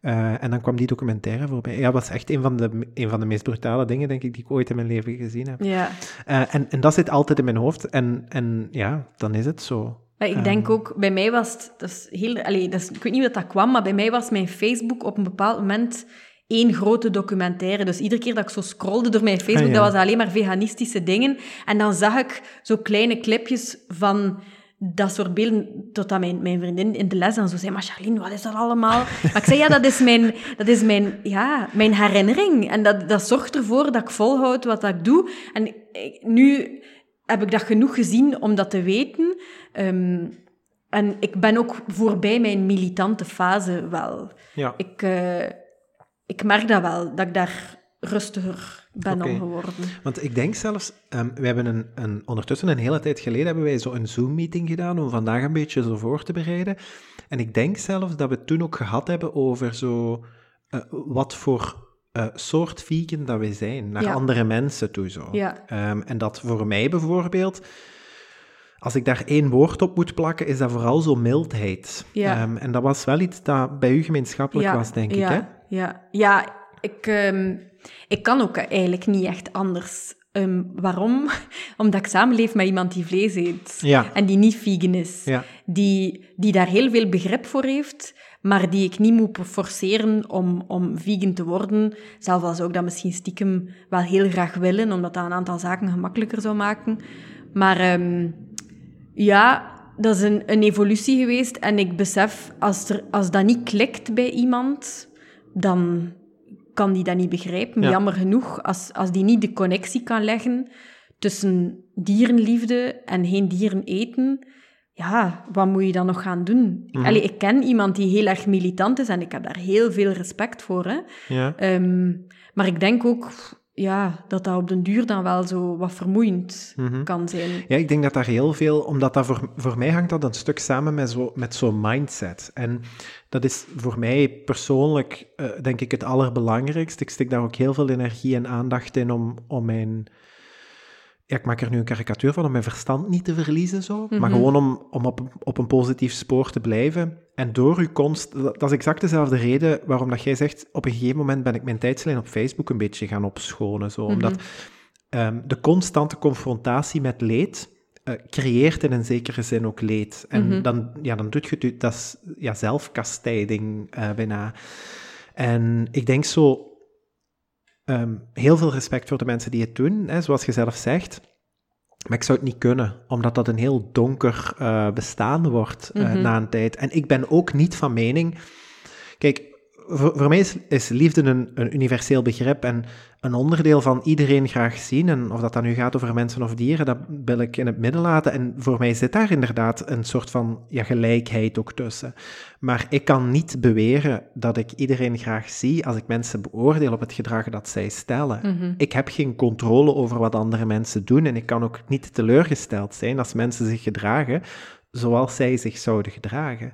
Eh, en dan kwam die documentaire voorbij. Ja, dat was echt een van, de, een van de meest brutale dingen, denk ik, die ik ooit in mijn leven gezien heb. Ja. En, en dat zit altijd in mijn hoofd. En, en ja, dan is het zo. Maar ik denk ook, bij mij was het... Dat is heel, allee, dat is, ik weet niet hoe dat kwam, maar bij mij was mijn Facebook op een bepaald moment één grote documentaire. Dus iedere keer dat ik zo scrolde door mijn Facebook, Ah, ja. dat was alleen maar veganistische dingen. En dan zag ik zo kleine clipjes van dat soort beelden, totdat mijn, mijn vriendin in de les dan zo zei, maar Charlene, wat is dat allemaal? (laughs) Maar ik zei, ja, dat is mijn, dat is mijn, ja, mijn herinnering. En dat, dat zorgt ervoor dat ik volhoud wat dat ik doe. En ik- nu heb ik dat genoeg gezien om dat te weten. Ehm, en ik ben ook voorbij mijn militante fase wel. Ja. Ik, eh, ik merk dat wel, dat ik daar rustiger ben om geworden. Want ik denk zelfs, ehm, we hebben een, een, ondertussen een hele tijd geleden hebben wij zo een Zoom-meeting gedaan om vandaag een beetje zo voor te bereiden. En ik denk zelfs dat we het toen ook gehad hebben over zo, eh, wat voor eh, soort vegan dat wij zijn, naar Ja. andere mensen toe zo. Ja. Ehm, en dat voor mij bijvoorbeeld, als ik daar één woord op moet plakken, is dat vooral zo mildheid. Ja. Ehm, en dat was wel iets dat bij u gemeenschappelijk was, denk ja, ik, hè? Ja, ja ik, ehm, ik kan ook eigenlijk niet echt anders. Ehm, waarom? (laughs) Omdat ik samenleef met iemand die vlees eet. Ja. En die niet vegan is. Ja. Die, die daar heel veel begrip voor heeft, maar die ik niet moet forceren om, om vegan te worden. Zelf als ook dat misschien stiekem wel heel graag willen, omdat dat een aantal zaken gemakkelijker zou maken. Maar ehm, ja, dat is een, een evolutie geweest. En ik besef, als, er, als dat niet klikt bij iemand, dan kan die dat niet begrijpen. Ja. Jammer genoeg, als, als die niet de connectie kan leggen tussen dierenliefde en geen dieren eten, ja, wat moet je dan nog gaan doen? Mhm. Allee, ik ken iemand die heel erg militant is en ik heb daar heel veel respect voor. Hè. Ja. Ehm, maar ik denk ook ja, dat dat op den duur dan wel zo wat vermoeiend Mhm. kan zijn. Ja, ik denk dat daar heel veel, omdat dat voor, voor mij hangt dat een stuk samen met zo'n met zo'n mindset. En dat is voor mij persoonlijk, eh, denk ik, het allerbelangrijkste. Ik steek daar ook heel veel energie en aandacht in om, om mijn... Ja, ik maak er nu een karikatuur van om mijn verstand niet te verliezen, zo. Maar Mhm. gewoon om, om op, op een positief spoor te blijven. En door uw konst... Dat, dat is exact dezelfde reden waarom dat jij zegt, op een gegeven moment ben ik mijn tijdslijn op Facebook een beetje gaan opschonen, zo. Omdat ehm, de constante confrontatie met leed eh, creëert in een zekere zin ook leed. En Mhm. dan, ja, dan doet je het, dat is ja, zelfkastijding eh, bijna. En ik denk zo, ehm, heel veel respect voor de mensen die het doen, hè, zoals je zelf zegt. Maar ik zou het niet kunnen, omdat dat een heel donker eh, bestaan wordt eh, Mhm. na een tijd. En ik ben ook niet van mening. Kijk, voor, voor mij is, is liefde een, een universeel begrip en een onderdeel van iedereen graag zien. En of dat dan nu gaat over mensen of dieren, dat wil ik in het midden laten. En voor mij zit daar inderdaad een soort van ja, gelijkheid ook tussen. Maar ik kan niet beweren dat ik iedereen graag zie als ik mensen beoordeel op het gedrag dat zij stellen. Mhm. Ik heb geen controle over wat andere mensen doen en ik kan ook niet teleurgesteld zijn als mensen zich gedragen zoals zij zich zouden gedragen.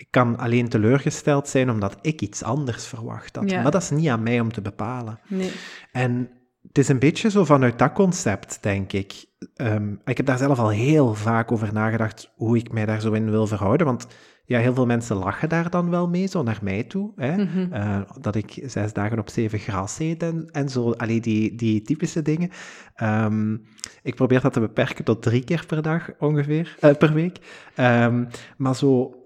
Ik kan alleen teleurgesteld zijn omdat ik iets anders verwacht had. Ja. Maar dat is niet aan mij om te bepalen. Nee. En het is een beetje zo vanuit dat concept, denk ik. Ehm, ik heb daar zelf al heel vaak over nagedacht hoe ik mij daar zo in wil verhouden. Want ja, heel veel mensen lachen daar dan wel mee, zo naar mij toe. Hè? Mhm. Eh, dat ik zes dagen op zeven gras eet en, en zo. Allee, die, die typische dingen. Ehm, ik probeer dat te beperken tot drie keer per dag ongeveer, eh, per week. Ehm, maar zo,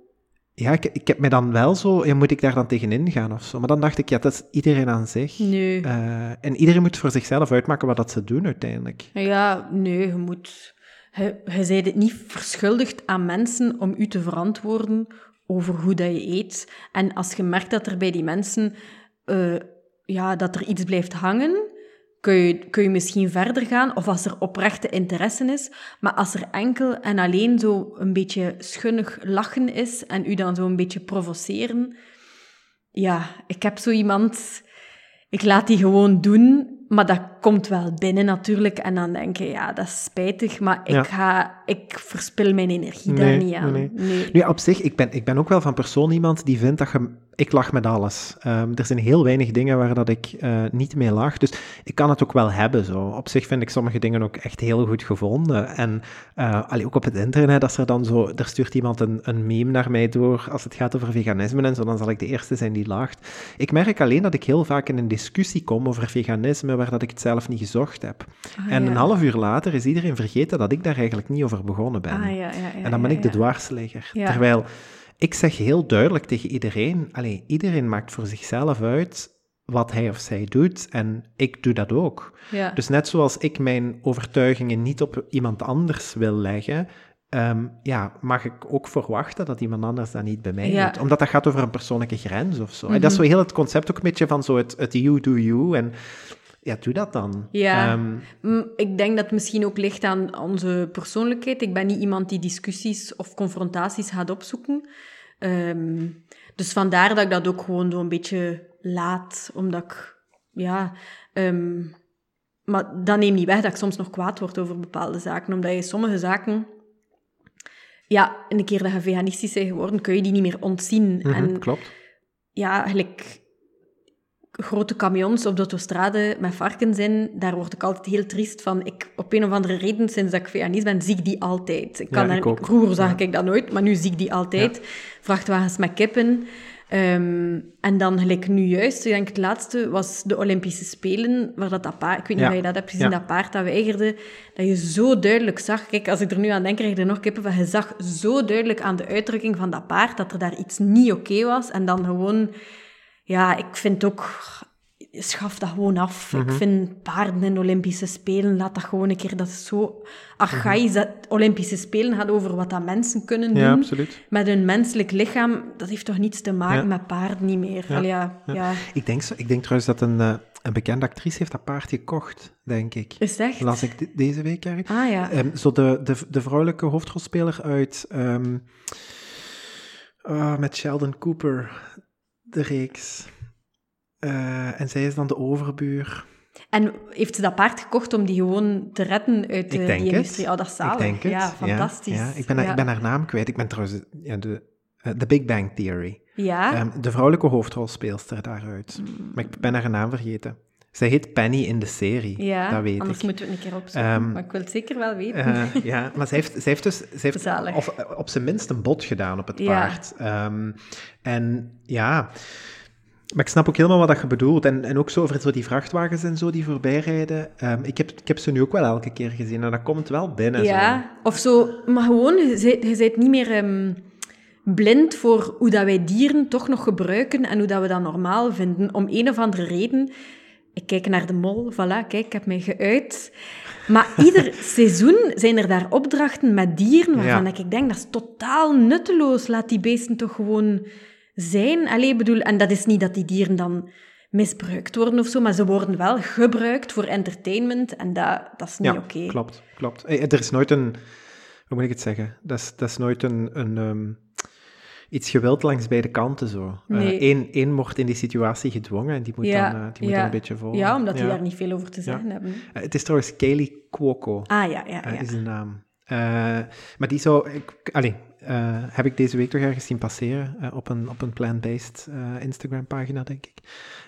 ja, ik, ik heb me dan wel zo, ja, moet ik daar dan tegenin gaan of zo? Maar dan dacht ik, ja, dat is iedereen aan zich. Nee. Eh, en iedereen moet voor zichzelf uitmaken wat dat ze doen uiteindelijk. Ja, nee, je moet... Je, je bent het niet verschuldigd aan mensen om u te verantwoorden over hoe dat je eet. En als je merkt dat er bij die mensen... eh, ja, dat er iets blijft hangen, kun je, kun je misschien verder gaan. Of als er oprechte interesse is. Maar als er enkel en alleen zo een beetje schunnig lachen is en u dan zo een beetje provoceren... Ja, ik heb zo iemand... Ik laat die gewoon doen, maar dat komt wel binnen natuurlijk. En dan denk je, ja, dat is spijtig, maar ik, Ja. ga, ik verspil mijn energie Nee, daar niet aan. nee, Nee. Nu, op zich, ik ben, ik ben ook wel van persoon iemand die vindt dat je... Ik lach met alles. Ehm, er zijn heel weinig dingen waar dat ik eh, niet mee lach. Dus ik kan het ook wel hebben, zo. Op zich vind ik sommige dingen ook echt heel goed gevonden. En allee, ook op het internet, als er dan zo... Er stuurt iemand een, een meme naar mij door als het gaat over veganisme en zo, dan zal ik de eerste zijn die lacht. Ik merk alleen dat ik heel vaak in een discussie kom over veganisme waar dat ik het zelf niet gezocht heb. Ah, en ja. een half uur later is iedereen vergeten dat ik daar eigenlijk niet over begonnen ben. Ah, ja, ja, ja, En dan ben ik de dwarsligger. Terwijl ik zeg heel duidelijk tegen iedereen: allee, iedereen maakt voor zichzelf uit wat hij of zij doet. En ik doe dat ook. Dus net zoals ik mijn overtuigingen niet op iemand anders wil leggen. ehm, ja, mag ik ook verwachten dat iemand anders dat niet bij mij Ja. doet. Omdat dat gaat over een persoonlijke grens of zo. En Mhm. dat is zo heel het concept ook een beetje van zo het, het you do you. En ja, doe dat dan. Ja. Ehm, Mm, Ik denk dat het misschien ook ligt aan onze persoonlijkheid. Ik ben niet iemand die discussies of confrontaties gaat opzoeken. Ehm, dus vandaar dat ik dat ook gewoon zo'n beetje laat, omdat ik, ja... ehm, maar dat neemt niet weg dat ik soms nog kwaad word over bepaalde zaken, omdat je sommige zaken... Ja, en een keer dat je veganistisch bent geworden, kun je die niet meer ontzien. mhm, En klopt. ja, gelijk grote camions op de autostrade met varkens in, daar word ik altijd heel triest van. Ik, op een of andere reden, sinds dat ik veganist ben, zie ik die altijd. Ik kan Ja, daar- ik ook. Vroeger zag Ja. ik dat nooit, maar nu zie ik die altijd. Vrachtwagens met kippen. Ehm, en dan gelijk nu juist, ik denk het laatste, was de Olympische Spelen, waar dat, dat paard, ik weet niet of je dat hebt gezien, dat paard dat weigerde, dat je zo duidelijk zag, kijk, als ik er nu aan denk, krijg ik er nog kippen van, je zag zo duidelijk aan de uitdrukking van dat paard, dat er daar iets niet oké was, en dan gewoon, ja, ik vind ook, schaf dat gewoon af. Ik Mhm. vind paarden in Olympische Spelen, laat dat gewoon een keer, dat is zo archaïs, dat Olympische Spelen gaat over wat dat mensen kunnen doen Ja, absoluut. met hun menselijk lichaam, dat heeft toch niets te maken Ja. met paarden niet meer. Ja. Ja, ja. Ja. Ik denk, zo, ik denk trouwens dat een, eh, een bekende actrice heeft dat paard gekocht, denk ik. Is echt? Las ik de- deze week ergens. Ah ja. Ehm, zo de, de, de vrouwelijke hoofdrolspeler uit... ehm, ah, met Sheldon Cooper, de reeks. Eh, en zij is dan de overbuur. En heeft ze dat paard gekocht om die gewoon te redden uit eh, die het. industrie? Oh, dat is zalig. Ik denk het. Ja, fantastisch. Ja, Ik, ben, haar- Ja. ik ben haar naam kwijt. Ik ben trouwens... Ja, de, eh, The Big Bang Theory. Ja? Ehm, de vrouwelijke hoofdrolspeelster daaruit. Maar ik ben haar naam vergeten. Zij heet Penny in de serie. ja, dat weet anders ik. moeten we het een keer opzoeken. Ehm, maar ik wil het zeker wel weten. Eh, ja, maar zij heeft, zij heeft dus zij heeft of, eh, op zijn minst een bod gedaan op het Ja. paard. Ehm, en ja, maar ik snap ook helemaal wat dat je bedoelt. En, en ook zo over zo die vrachtwagens en zo die voorbij rijden. Ehm, ik, heb, ik heb ze nu ook wel elke keer gezien en dat komt wel binnen. Zo. ja, of zo. Maar gewoon, je bent, je bent niet meer blind voor hoe dat wij dieren toch nog gebruiken en hoe dat we dat normaal vinden. Om een of andere reden... Ik kijk naar de mol, voilà, kijk, ik heb mij geuit. Maar ieder (laughs) seizoen zijn er daar opdrachten met dieren waarvan Ja. ik denk, dat is totaal nutteloos. Laat die beesten toch gewoon zijn. Allee, bedoel, en dat is niet dat die dieren dan misbruikt worden of zo, maar ze worden wel gebruikt voor entertainment en dat, dat is niet Ja, oké. klopt, klopt. Eh, Er is nooit een, hoe moet ik het zeggen? Dat is, dat is nooit een, een ehm, iets gewild langs beide kanten zo. Nee. Eén één wordt in die situatie gedwongen en die moet Ja, dan, eh, die moet ja. dan een beetje volgen. Ja, omdat die daar niet veel over te zeggen hebben. Eh, het is trouwens Kaylee Cuoco, Ah, ja, ja, eh, ja. is de naam. Eh, maar die zou... Ik, allee, eh, heb ik deze week toch ergens zien passeren eh, op een, op een plant-based eh, Instagram-pagina, denk ik.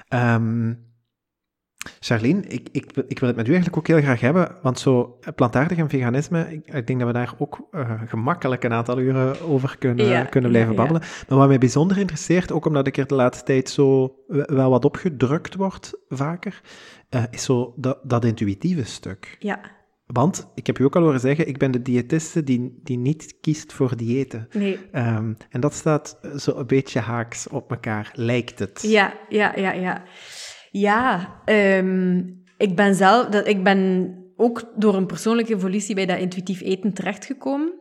Ehm, Charlene, ik, ik, ik wil het met u eigenlijk ook heel graag hebben, want zo plantaardig en veganisme, ik, ik denk dat we daar ook uh, gemakkelijk een aantal uren over kunnen, Ja, kunnen blijven ja, ja. babbelen. Maar wat mij bijzonder interesseert, ook omdat ik er de laatste tijd zo wel wat opgedrukt word, vaker, eh, is zo dat, dat intuïtieve stuk. Ja, Want, ik heb u ook al horen zeggen, ik ben de diëtiste die, die niet kiest voor diëten. nee. Ehm, en dat staat zo een beetje haaks op elkaar, lijkt het. Ja, ja, ja, ja. Ja, ehm, ik ben zelf, dat, ik ben ook door een persoonlijke evolutie bij dat intuïtief eten terechtgekomen.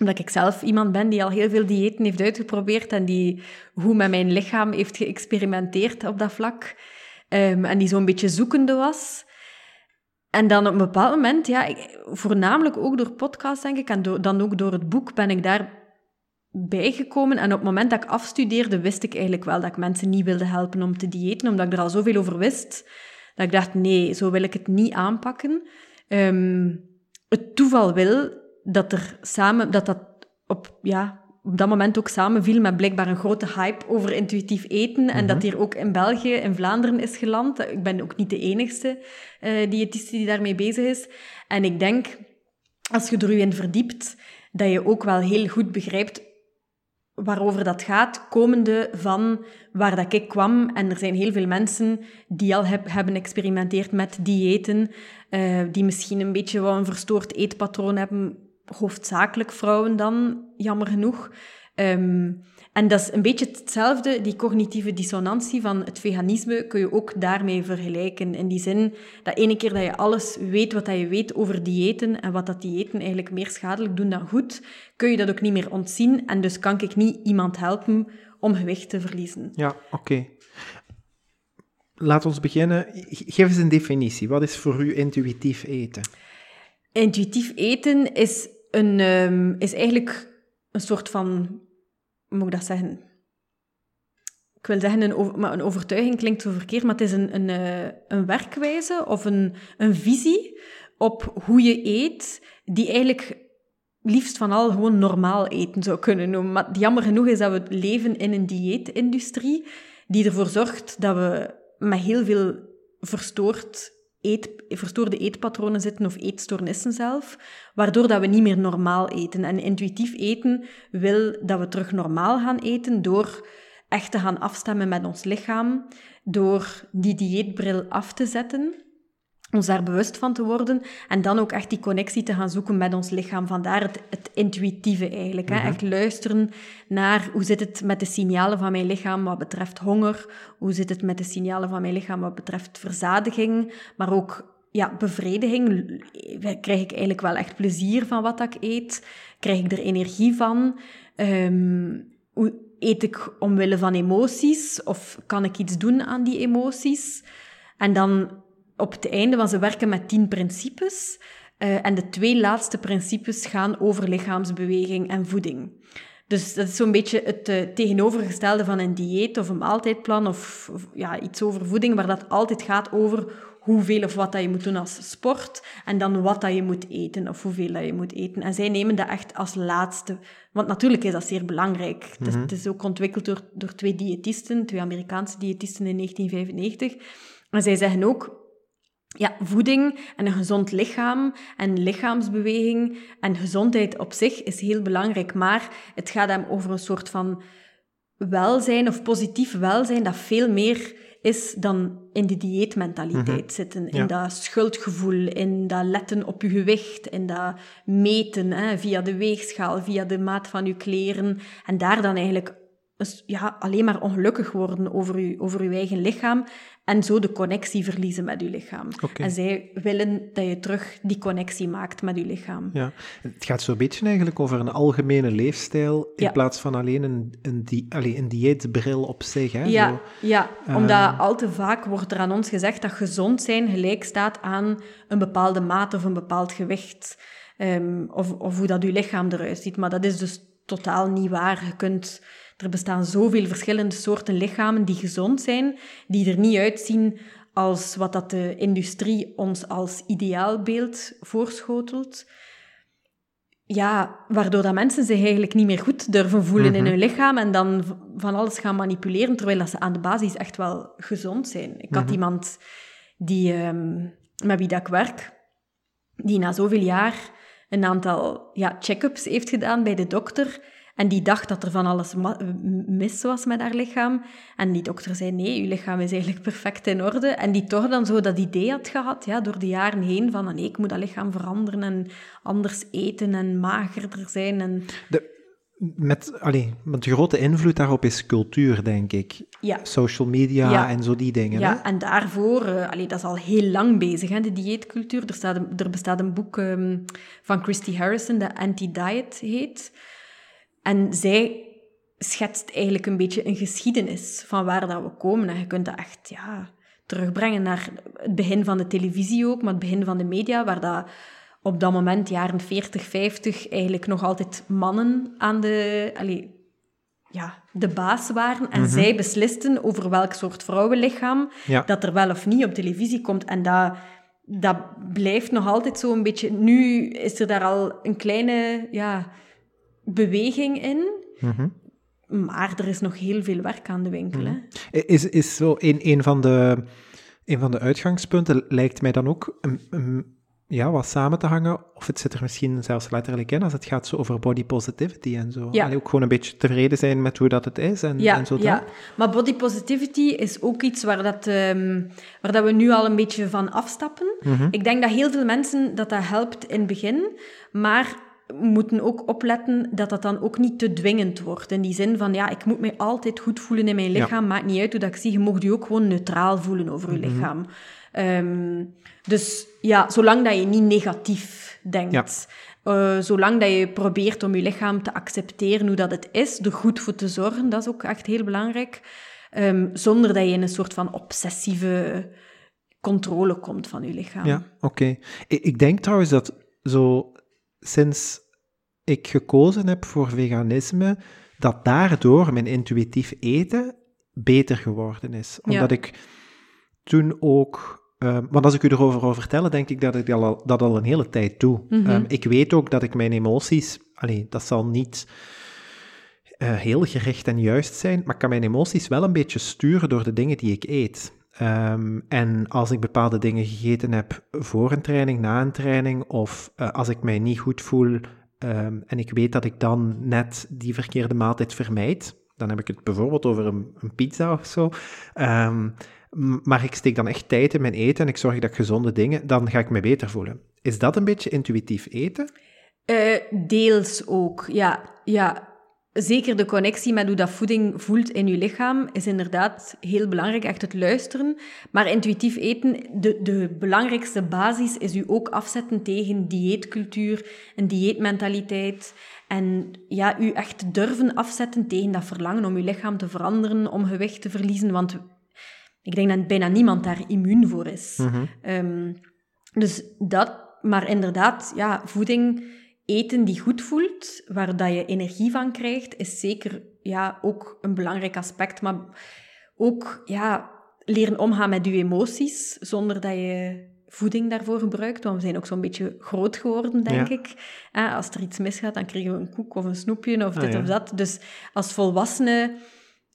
Omdat ik zelf iemand ben die al heel veel diëten heeft uitgeprobeerd en die hoe met mijn lichaam heeft geëxperimenteerd op dat vlak. Ehm, en die zo'n beetje zoekende was. En dan op een bepaald moment, ja, voornamelijk ook door podcast, denk ik, en dan ook door het boek, ben ik daar bijgekomen. En op het moment dat ik afstudeerde, wist ik eigenlijk wel dat ik mensen niet wilde helpen om te diëten, omdat ik er al zoveel over wist, dat ik dacht, nee, zo wil ik het niet aanpakken. Ehm, het toeval wil dat er samen, dat dat op, ja, op dat moment ook samenviel met blijkbaar een grote hype over intuïtief eten. En dat hier ook in België, in Vlaanderen is geland. Ik ben ook niet de enigste eh diëtiste die daarmee bezig is. En ik denk, als je er je in verdiept, dat je ook wel heel goed begrijpt waarover dat gaat, komende van waar dat ik kwam. En er zijn heel veel mensen die al heb, hebben experimenteerd met diëten, eh, die misschien een beetje wel een verstoord eetpatroon hebben, hoofdzakelijk vrouwen dan, jammer genoeg. Ehm, en dat is een beetje hetzelfde, die cognitieve dissonantie van het veganisme kun je ook daarmee vergelijken. In die zin dat ene keer dat je alles weet wat dat je weet over diëten en wat dat diëten eigenlijk meer schadelijk doen dan goed, kun je dat ook niet meer ontzien. En dus kan ik niet iemand helpen om gewicht te verliezen. Ja, oké. Laat ons beginnen. Ge- Geef eens een definitie. Wat is voor u intuïtief eten? Intuïtief eten is, een, ehm, is eigenlijk een soort van, moet ik dat zeggen? Ik wil zeggen, een, maar een overtuiging klinkt zo verkeerd, maar het is een, een, eh, een werkwijze of een, een visie op hoe je eet, die eigenlijk liefst van al gewoon normaal eten zou kunnen noemen. Maar jammer genoeg is dat we leven in een dieetindustrie die ervoor zorgt dat we met heel veel verstoord eet, verstoorde eetpatronen zitten of eetstoornissen zelf, waardoor dat we niet meer normaal eten. En intuïtief eten wil dat we terug normaal gaan eten door echt te gaan afstemmen met ons lichaam, door die dieetbril af te zetten ons daar bewust van te worden en dan ook echt die connectie te gaan zoeken met ons lichaam. Vandaar het, het intuïtieve eigenlijk. Hè? Echt luisteren naar hoe zit het met de signalen van mijn lichaam wat betreft honger, hoe zit het met de signalen van mijn lichaam wat betreft verzadiging, maar ook ja, bevrediging. Krijg ik eigenlijk wel echt plezier van wat ik eet? Krijg ik er energie van? Ehm, hoe eet ik omwille van emoties? Of kan ik iets doen aan die emoties? En dan op het einde, want ze werken met tien principes. Uh, en de twee laatste principes gaan over lichaamsbeweging en voeding. Dus dat is zo'n beetje het uh, tegenovergestelde van een dieet of een maaltijdplan of, of, ja, iets over voeding, waar dat altijd gaat over hoeveel of wat dat je moet doen als sport en dan wat dat je moet eten of hoeveel dat je moet eten. En zij nemen dat echt als laatste, want natuurlijk is dat zeer belangrijk. Mm -hmm. het, is, het, is, ook ontwikkeld door, door twee diëtisten, twee Amerikaanse diëtisten in 1995. En zij zeggen ook, ja, voeding en een gezond lichaam en lichaamsbeweging en gezondheid op zich is heel belangrijk, maar het gaat hem over een soort van welzijn of positief welzijn dat veel meer is dan in de dieetmentaliteit mm -hmm. zitten. In ja. dat schuldgevoel, in dat letten op je gewicht, in dat meten hè, via de weegschaal, via de maat van je kleren en daar dan eigenlijk ja, alleen maar ongelukkig worden over je, over je eigen lichaam en zo de connectie verliezen met je lichaam. Okay. En zij willen dat je terug die connectie maakt met je lichaam. Ja, het gaat zo'n beetje eigenlijk over een algemene leefstijl in ja. plaats van alleen een, een, die, allez, een dieetbril op zich. Hè? Ja, zo, ja uh, omdat al te vaak wordt er aan ons gezegd dat gezond zijn gelijk staat aan een bepaalde maat of een bepaald gewicht. Um, of, of hoe dat je lichaam eruit ziet. Maar dat is dus totaal niet waar. Je kunt... Er bestaan zoveel verschillende soorten lichamen die gezond zijn, die er niet uitzien als wat dat de industrie ons als ideaalbeeld voorschotelt. Ja, waardoor dat mensen zich eigenlijk niet meer goed durven voelen in hun lichaam en dan van alles gaan manipuleren, terwijl dat ze aan de basis echt wel gezond zijn. Ik had mm-hmm. iemand die, ehm, met wie dat ik werk, die na zoveel jaar een aantal ja, check-ups heeft gedaan bij de dokter. En die dacht dat er van alles mis was met haar lichaam. En die dokter zei, nee, uw lichaam is eigenlijk perfect in orde. En die toch dan zo dat idee had gehad, ja, door de jaren heen, van nee, ik moet dat lichaam veranderen en anders eten en magerder zijn. En... De, met, allee, met grote invloed daarop is cultuur, denk ik. Ja. Social media en zo die dingen. Ja, en daarvoor, uh, allee, dat is al heel lang bezig, hè, de dieetcultuur. Er, staat een, er bestaat een boek um, van Christy Harrison, dat Anti-Diet heet. En zij schetst eigenlijk een beetje een geschiedenis van waar dat we komen. En je kunt dat echt ja, terugbrengen naar het begin van de televisie ook, maar het begin van de media, waar dat op dat moment, jaren 40, 50, eigenlijk nog altijd mannen aan de, allez, ja, de baas waren. En mhm. zij beslisten over welk soort vrouwenlichaam dat er wel of niet op televisie komt. En dat, dat blijft nog altijd zo een beetje... Nu is er daar al een kleine ja, beweging in. Mhm. Maar er is nog heel veel werk aan de winkel. hè? Is, is zo een, een, van de, een van de uitgangspunten, lijkt mij dan ook een ja, wat samen te hangen. Of het zit er misschien zelfs letterlijk in als het gaat zo over body positivity en zo. Ja. ook gewoon een beetje tevreden zijn met hoe dat het is en, ja, en zo. Ja, maar body positivity is ook iets waar, dat, um, waar dat we nu al een beetje van afstappen. Mhm. Ik denk dat heel veel mensen dat dat helpt in het begin, maar moeten ook opletten dat dat dan ook niet te dwingend wordt. In die zin van, ja, ik moet mij altijd goed voelen in mijn lichaam. Maakt niet uit hoe dat ik zie. Je mag je ook gewoon neutraal voelen over je mhm. lichaam. Ehm, dus ja, zolang dat je niet negatief denkt. Uh, zolang dat je probeert om je lichaam te accepteren hoe dat het is, er goed voor te zorgen, dat is ook echt heel belangrijk. Um, zonder dat je in een soort van obsessieve controle komt van je lichaam. Ja, oké. Ik, ik, denk trouwens dat zo sinds ik gekozen heb voor veganisme, dat daardoor mijn intuïtief eten beter geworden is. Omdat ik toen ook Um, want als ik u erover wil vertellen, denk ik dat ik dat al, dat al een hele tijd doe. Mhm. Ehm, ik weet ook dat ik mijn emoties, allee, dat zal niet uh, heel gericht en juist zijn, maar ik kan mijn emoties wel een beetje sturen door de dingen die ik eet. Um, en als ik bepaalde dingen gegeten heb voor een training, na een training, of uh, als ik mij niet goed voel en ik weet dat ik dan net die verkeerde maaltijd vermijd, dan heb ik het bijvoorbeeld over een, een pizza of zo. Um, maar ik steek dan echt tijd in mijn eten en ik zorg dat ik gezonde dingen, dan ga ik me beter voelen. Is dat een beetje intuïtief eten? Uh, deels ook, ja. ja. Zeker de connectie met hoe dat voeding voelt in je lichaam is inderdaad heel belangrijk, echt het luisteren. Maar intuïtief eten, de, de belangrijkste basis is u ook afzetten tegen dieetcultuur en dieetmentaliteit. En ja, u echt durven afzetten tegen dat verlangen om uw lichaam te veranderen, om gewicht te verliezen. Want ik denk dat bijna niemand daar immuun voor is. Mhm. Ehm, dus dat, maar inderdaad, ja, voeding, eten die goed voelt, waar dat je energie van krijgt, is zeker ja, ook een belangrijk aspect. Maar ook ja, leren omgaan met je emoties, zonder dat je voeding daarvoor gebruikt. Want we zijn ook zo'n beetje groot geworden, denk ik. als er iets misgaat, dan krijgen we een koek of een snoepje of ah, dit of dat. Dus als volwassenen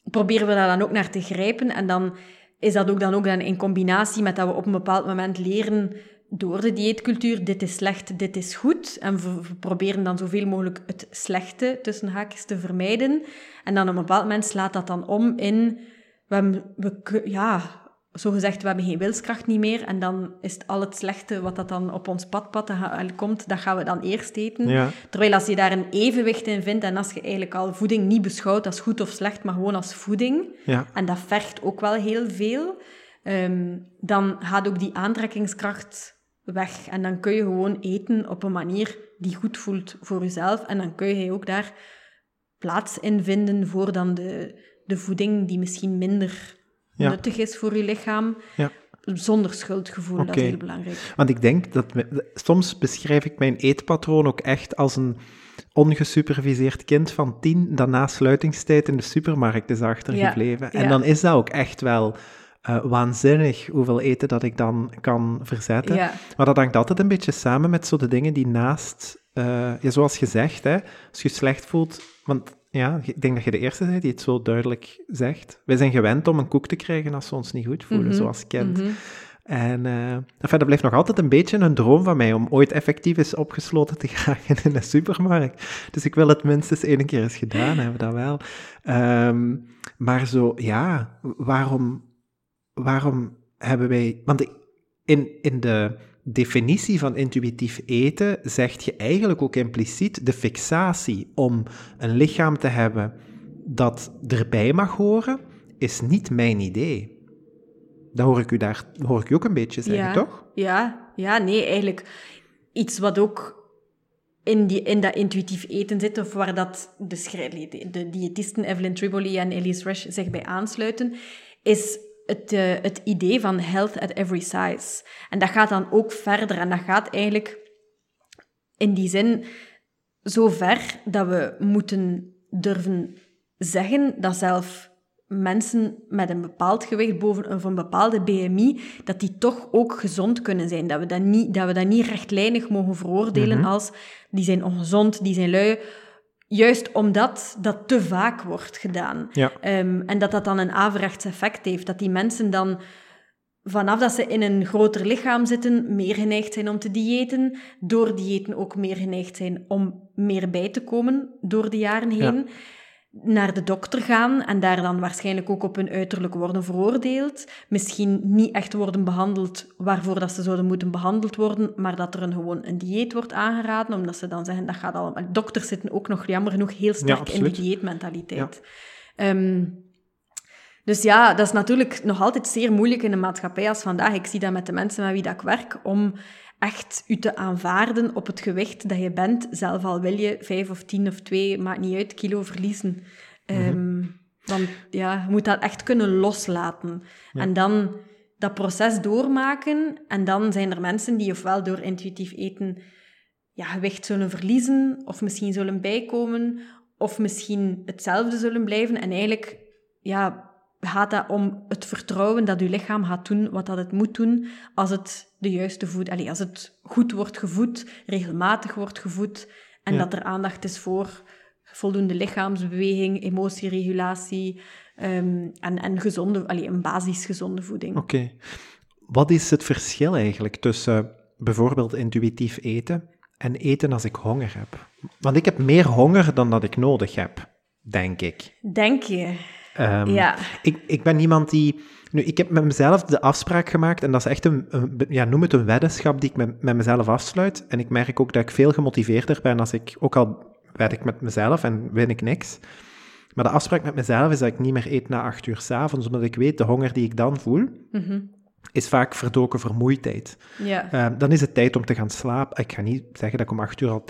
proberen we daar dan ook naar te grijpen. En dan is dat ook dan ook dan in combinatie met dat we op een bepaald moment leren door de dieetcultuur, dit is slecht, dit is goed. En we, proberen dan zoveel mogelijk het slechte tussen haakjes te vermijden. En dan op een bepaald moment slaat dat dan om in, we, we, ja, zo gezegd, we hebben geen wilskracht niet meer. En dan is het al het slechte wat dat dan op ons padpad komt, dat gaan we dan eerst eten. Terwijl als je daar een evenwicht in vindt en als je eigenlijk al voeding niet beschouwt als goed of slecht, maar gewoon als voeding, ja. en dat vergt ook wel heel veel, um, dan gaat ook die aantrekkingskracht weg. En dan kun je gewoon eten op een manier die goed voelt voor jezelf. En dan kun je ook daar plaats in vinden voor dan de, de voeding die misschien minder nuttig is voor je lichaam. Ja. Zonder schuldgevoel, dat is heel belangrijk. Want ik denk dat... soms beschrijf ik mijn eetpatroon ook echt als een ongesuperviseerd kind van tien dat na sluitingstijd in de supermarkt is achtergebleven. En dan is dat ook echt wel... Uh, waanzinnig hoeveel eten dat ik dan kan verzetten. Maar dat hangt altijd een beetje samen met zo de dingen die naast, uh, ja, zoals gezegd, hè, als je slecht voelt, want ja, ik denk dat je de eerste bent die het zo duidelijk zegt. Wij zijn gewend om een koek te krijgen als we ons niet goed voelen, mhm. zoals kind. Mhm. En uh, enfin, dat blijft nog altijd een beetje een droom van mij om ooit effectief eens opgesloten te (laughs) geraken in een supermarkt. Dus ik wil het minstens één keer eens gedaan hebben, dat wel. Um, maar zo, ja, waarom, waarom hebben wij... Want in, in de definitie van intuïtief eten zegt je eigenlijk ook impliciet de fixatie om een lichaam te hebben dat erbij mag horen, is niet mijn idee. Dat hoor ik u daar hoor ik u ook een beetje zeggen, ja, toch? Ja, ja, nee, eigenlijk iets wat ook in, die, in dat intuïtief eten zit, of waar dat de, de diëtisten Evelyn Triboli en Elise Resch zich bij aansluiten, is het, uh, het idee van health at every size. En dat gaat dan ook verder. En dat gaat eigenlijk in die zin zo ver dat we moeten durven zeggen dat zelf mensen met een bepaald gewicht boven of een bepaalde BMI, dat die toch ook gezond kunnen zijn. Dat we dat niet, dat we dat niet rechtlijnig mogen veroordelen mhm. als die zijn ongezond, die zijn lui. Juist omdat dat te vaak wordt gedaan. Ja. Ehm, en dat dat dan een averechts effect heeft. Dat die mensen dan vanaf dat ze in een groter lichaam zitten, meer geneigd zijn om te diëten. Door diëten ook meer geneigd zijn om meer bij te komen door de jaren heen. Ja naar de dokter gaan en daar dan waarschijnlijk ook op hun uiterlijk worden veroordeeld. Misschien niet echt worden behandeld waarvoor dat ze zouden moeten behandeld worden, maar dat er een, gewoon een dieet wordt aangeraden, omdat ze dan zeggen dat gaat allemaal... Dokters zitten ook nog jammer genoeg heel sterk in die dieetmentaliteit. Ehm, dus ja, dat is natuurlijk nog altijd zeer moeilijk in een maatschappij als vandaag. Ik zie dat met de mensen met wie dat ik werk, om echt u te aanvaarden op het gewicht dat je bent, zelf al wil je vijf of tien of twee, maakt niet uit, kilo verliezen. Mm want ja, je moet dat echt kunnen loslaten. En dan dat proces doormaken. En dan zijn er mensen die ofwel door intuïtief eten ja, gewicht zullen verliezen, of misschien zullen bijkomen, of misschien hetzelfde zullen blijven. En eigenlijk ja, gaat dat om het vertrouwen dat je lichaam gaat doen wat dat het moet doen als het de juiste voed, allez, als het goed wordt gevoed, regelmatig wordt gevoed en dat er aandacht is voor voldoende lichaamsbeweging, emotieregulatie um, en, en gezonde, allez, een basisgezonde voeding. Oké. Wat is het verschil eigenlijk tussen bijvoorbeeld intuïtief eten en eten als ik honger heb? Want ik heb meer honger dan dat ik nodig heb, denk ik. Denk je? Um, ja. ik, ik ben iemand die... Nu, ik heb met mezelf de afspraak gemaakt, en dat is echt een, ja, noem het een weddenschap die ik met, met mezelf afsluit. En ik merk ook dat ik veel gemotiveerder ben als ik, ook al wed ik met mezelf en win ik niks. Maar de afspraak met mezelf is dat ik niet meer eet na acht uur s'avonds, omdat ik weet, de honger die ik dan voel, mm is vaak verdoken vermoeidheid. Ja. Uh, dan is het tijd om te gaan slapen. Ik ga niet zeggen dat ik om acht uur al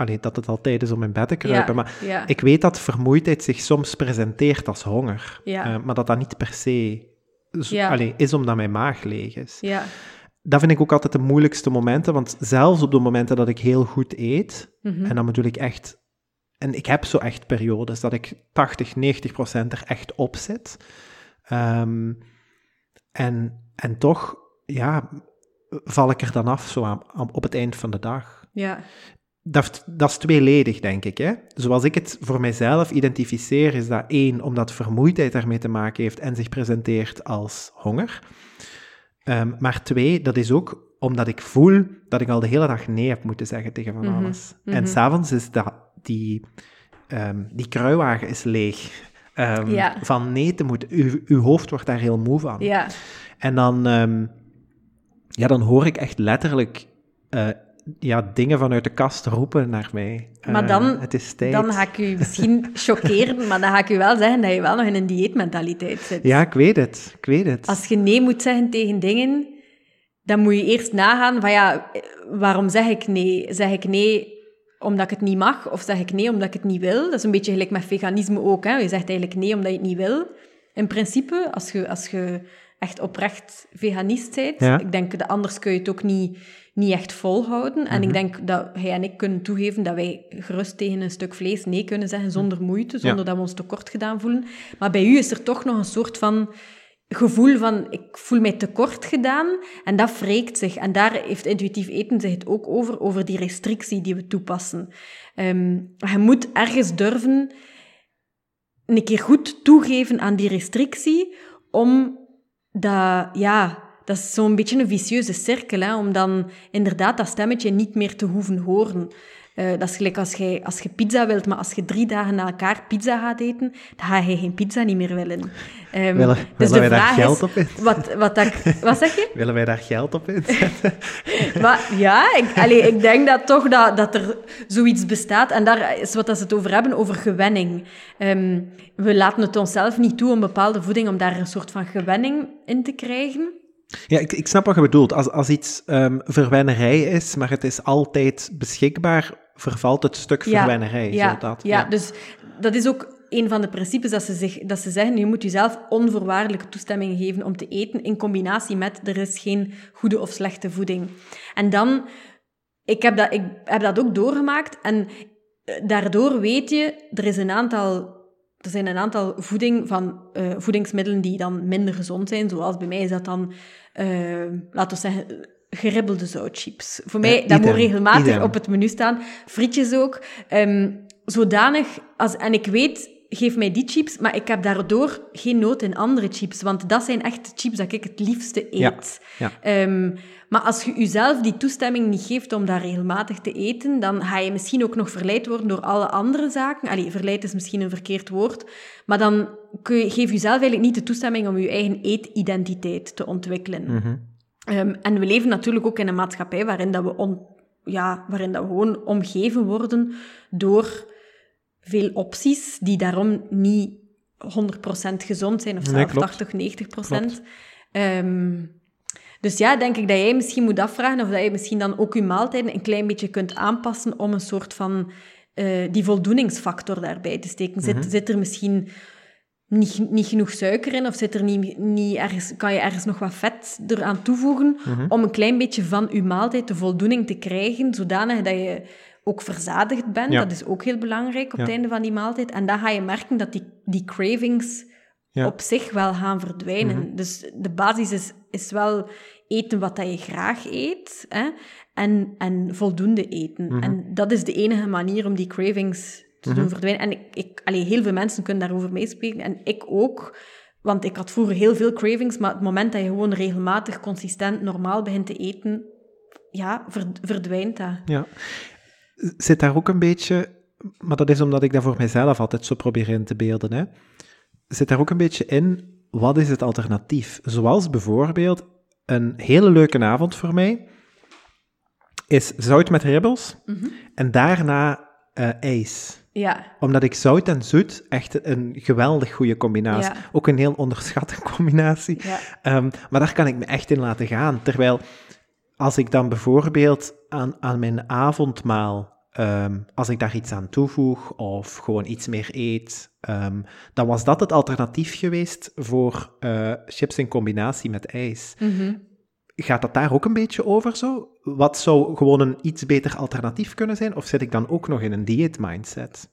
Allee, dat het al tijd is om in bed te kruipen. maar ik weet dat vermoeidheid zich soms presenteert als honger. Uh, maar dat dat niet per se allee, is omdat mijn maag leeg is. Ja. Dat vind ik ook altijd de moeilijkste momenten. Want zelfs op de momenten dat ik heel goed eet, mhm. en dan bedoel ik echt... En ik heb zo echt periodes dat ik 80, 90 procent er echt op zit. Um, en, en toch, ja, val ik er dan af zo aan, op het eind van de dag. Ja dat, dat is tweeledig, denk ik. Hè? Zoals ik het voor mijzelf identificeer, is dat één, omdat vermoeidheid daarmee te maken heeft en zich presenteert als honger. Um, maar twee, dat is ook omdat ik voel dat ik al de hele dag nee heb moeten zeggen tegen van mhm, alles. Mm -hmm. En s'avonds is dat, die, um, die kruiwagen is leeg. Um, ja. Van nee te moeten. U, uw hoofd wordt daar heel moe van. Ja. En dan, ja, dan hoor ik echt letterlijk... Uh, ja, dingen vanuit de kast roepen naar mij. Maar dan, uh, het is tijd. dan ga ik u misschien (laughs) chockeren, maar dan ga ik u wel zeggen dat je wel nog in een dieetmentaliteit zit. Ja, ik weet het. Ik weet het. Als je nee moet zeggen tegen dingen, dan moet je eerst nagaan van ja, waarom zeg ik nee? Zeg ik nee omdat ik het niet mag of zeg ik nee omdat ik het niet wil? Dat is een beetje gelijk met veganisme ook. Hè? Je zegt eigenlijk nee omdat je het niet wil. In principe, als je, als je echt oprecht veganist bent, ja. ik denk dat anders kun je het ook niet niet echt volhouden. En ik Mhm. denk dat hij en ik kunnen toegeven dat wij gerust tegen een stuk vlees nee kunnen zeggen zonder moeite, zonder Ja. dat we ons tekort gedaan voelen. Maar bij u is er toch nog een soort van gevoel van ik voel mij tekort gedaan en dat wreekt zich. En daar heeft intuïtief eten zich het ook over, over die restrictie die we toepassen. Ehm, je moet ergens durven een keer goed toegeven aan die restrictie om dat, ja, dat is zo'n beetje een vicieuze cirkel, hè, om dan inderdaad dat stemmetje niet meer te hoeven horen. Uh, dat is gelijk als je, als je pizza wilt, maar als je drie dagen na elkaar pizza gaat eten, dan ga je geen pizza niet meer willen. Um, willen dus willen wij daar geld op inzetten? Wat, wat, dat, wat zeg je? (laughs) Willen wij daar geld op inzetten? (laughs) maar, ja, ik, allee, ik denk dat toch dat, dat er zoiets bestaat. En daar is wat ze het over hebben, over gewenning. Um, we laten het onszelf niet toe om bepaalde voeding, om daar een soort van gewenning in te krijgen. Ja, ik, ik snap wat je bedoelt. Als, als iets um, verwennerij is, maar het is altijd beschikbaar, vervalt het stuk ja, verwennerij. Ja, dat, ja, dus dat is ook een van de principes dat ze, zich, dat ze zeggen, je moet jezelf onvoorwaardelijke toestemming geven om te eten, in combinatie met er is geen goede of slechte voeding. En dan, ik heb dat, ik heb dat ook doorgemaakt en eh, daardoor weet je, er is een aantal er zijn een aantal voeding van, uh, voedingsmiddelen die dan minder gezond zijn. Zoals bij mij is dat dan, uh, laten we zeggen, geribbelde zoutchips. Voor mij, dat moet regelmatig op het menu staan. Frietjes ook. Um, zodanig, als, en ik weet, geef mij die chips, maar ik heb daardoor geen nood in andere chips. Want dat zijn echt de chips dat ik het liefste eet. Ja, ja. Um, maar als je jezelf die toestemming niet geeft om daar regelmatig te eten, dan ga je misschien ook nog verleid worden door alle andere zaken. Allee, verleid is misschien een verkeerd woord. Maar dan kun je, geef jezelf eigenlijk niet de toestemming om je eigen eetidentiteit te ontwikkelen. Mm en we leven natuurlijk ook in een maatschappij waarin, dat we, on, ja, waarin dat we gewoon omgeven worden door veel opties die daarom niet 100% gezond zijn, of zelfs 80, 90%. Um, dus ja, denk ik dat jij misschien moet afvragen of dat je misschien dan ook je maaltijden een klein beetje kunt aanpassen om een soort van uh, die voldoeningsfactor daarbij te steken. Zit, mhm. zit er misschien niet, niet genoeg suiker in of zit er niet, niet ergens, kan je ergens nog wat vet eraan toevoegen mhm. om een klein beetje van je maaltijd de voldoening te krijgen, zodanig dat je ook verzadigd bent. Dat is ook heel belangrijk op het einde van die maaltijd. En dan ga je merken dat die, die cravings op zich wel gaan verdwijnen. Mhm. Dus de basis is, is wel eten wat dat je graag eet hè? En, en voldoende eten. Mhm. En dat is de enige manier om die cravings te doen mhm. verdwijnen. En ik, ik, allee, heel veel mensen kunnen daarover meespreken, en ik ook. Want ik had vroeger heel veel cravings, maar het moment dat je gewoon regelmatig, consistent, normaal begint te eten, ja, verdwijnt dat. Ja. Zit daar ook een beetje, maar dat is omdat ik dat voor mezelf altijd zo probeer in te beelden, hè? Zit daar ook een beetje in, wat is het alternatief? Zoals bijvoorbeeld, een hele leuke avond voor mij is zout met ribbels mhm. en daarna uh, ijs. Ja. Omdat ik zout en zoet echt een geweldig goede combinatie. Ook een heel onderschatte combinatie. Ja. Um, maar daar kan ik me echt in laten gaan. Terwijl als ik dan bijvoorbeeld aan, aan mijn avondmaal Um, als ik daar iets aan toevoeg of gewoon iets meer eet, um, dan was dat het alternatief geweest voor uh, chips in combinatie met ijs. Mm Gaat dat daar ook een beetje over zo? Wat zou gewoon een iets beter alternatief kunnen zijn? Of zit ik dan ook nog in een dieet mindset?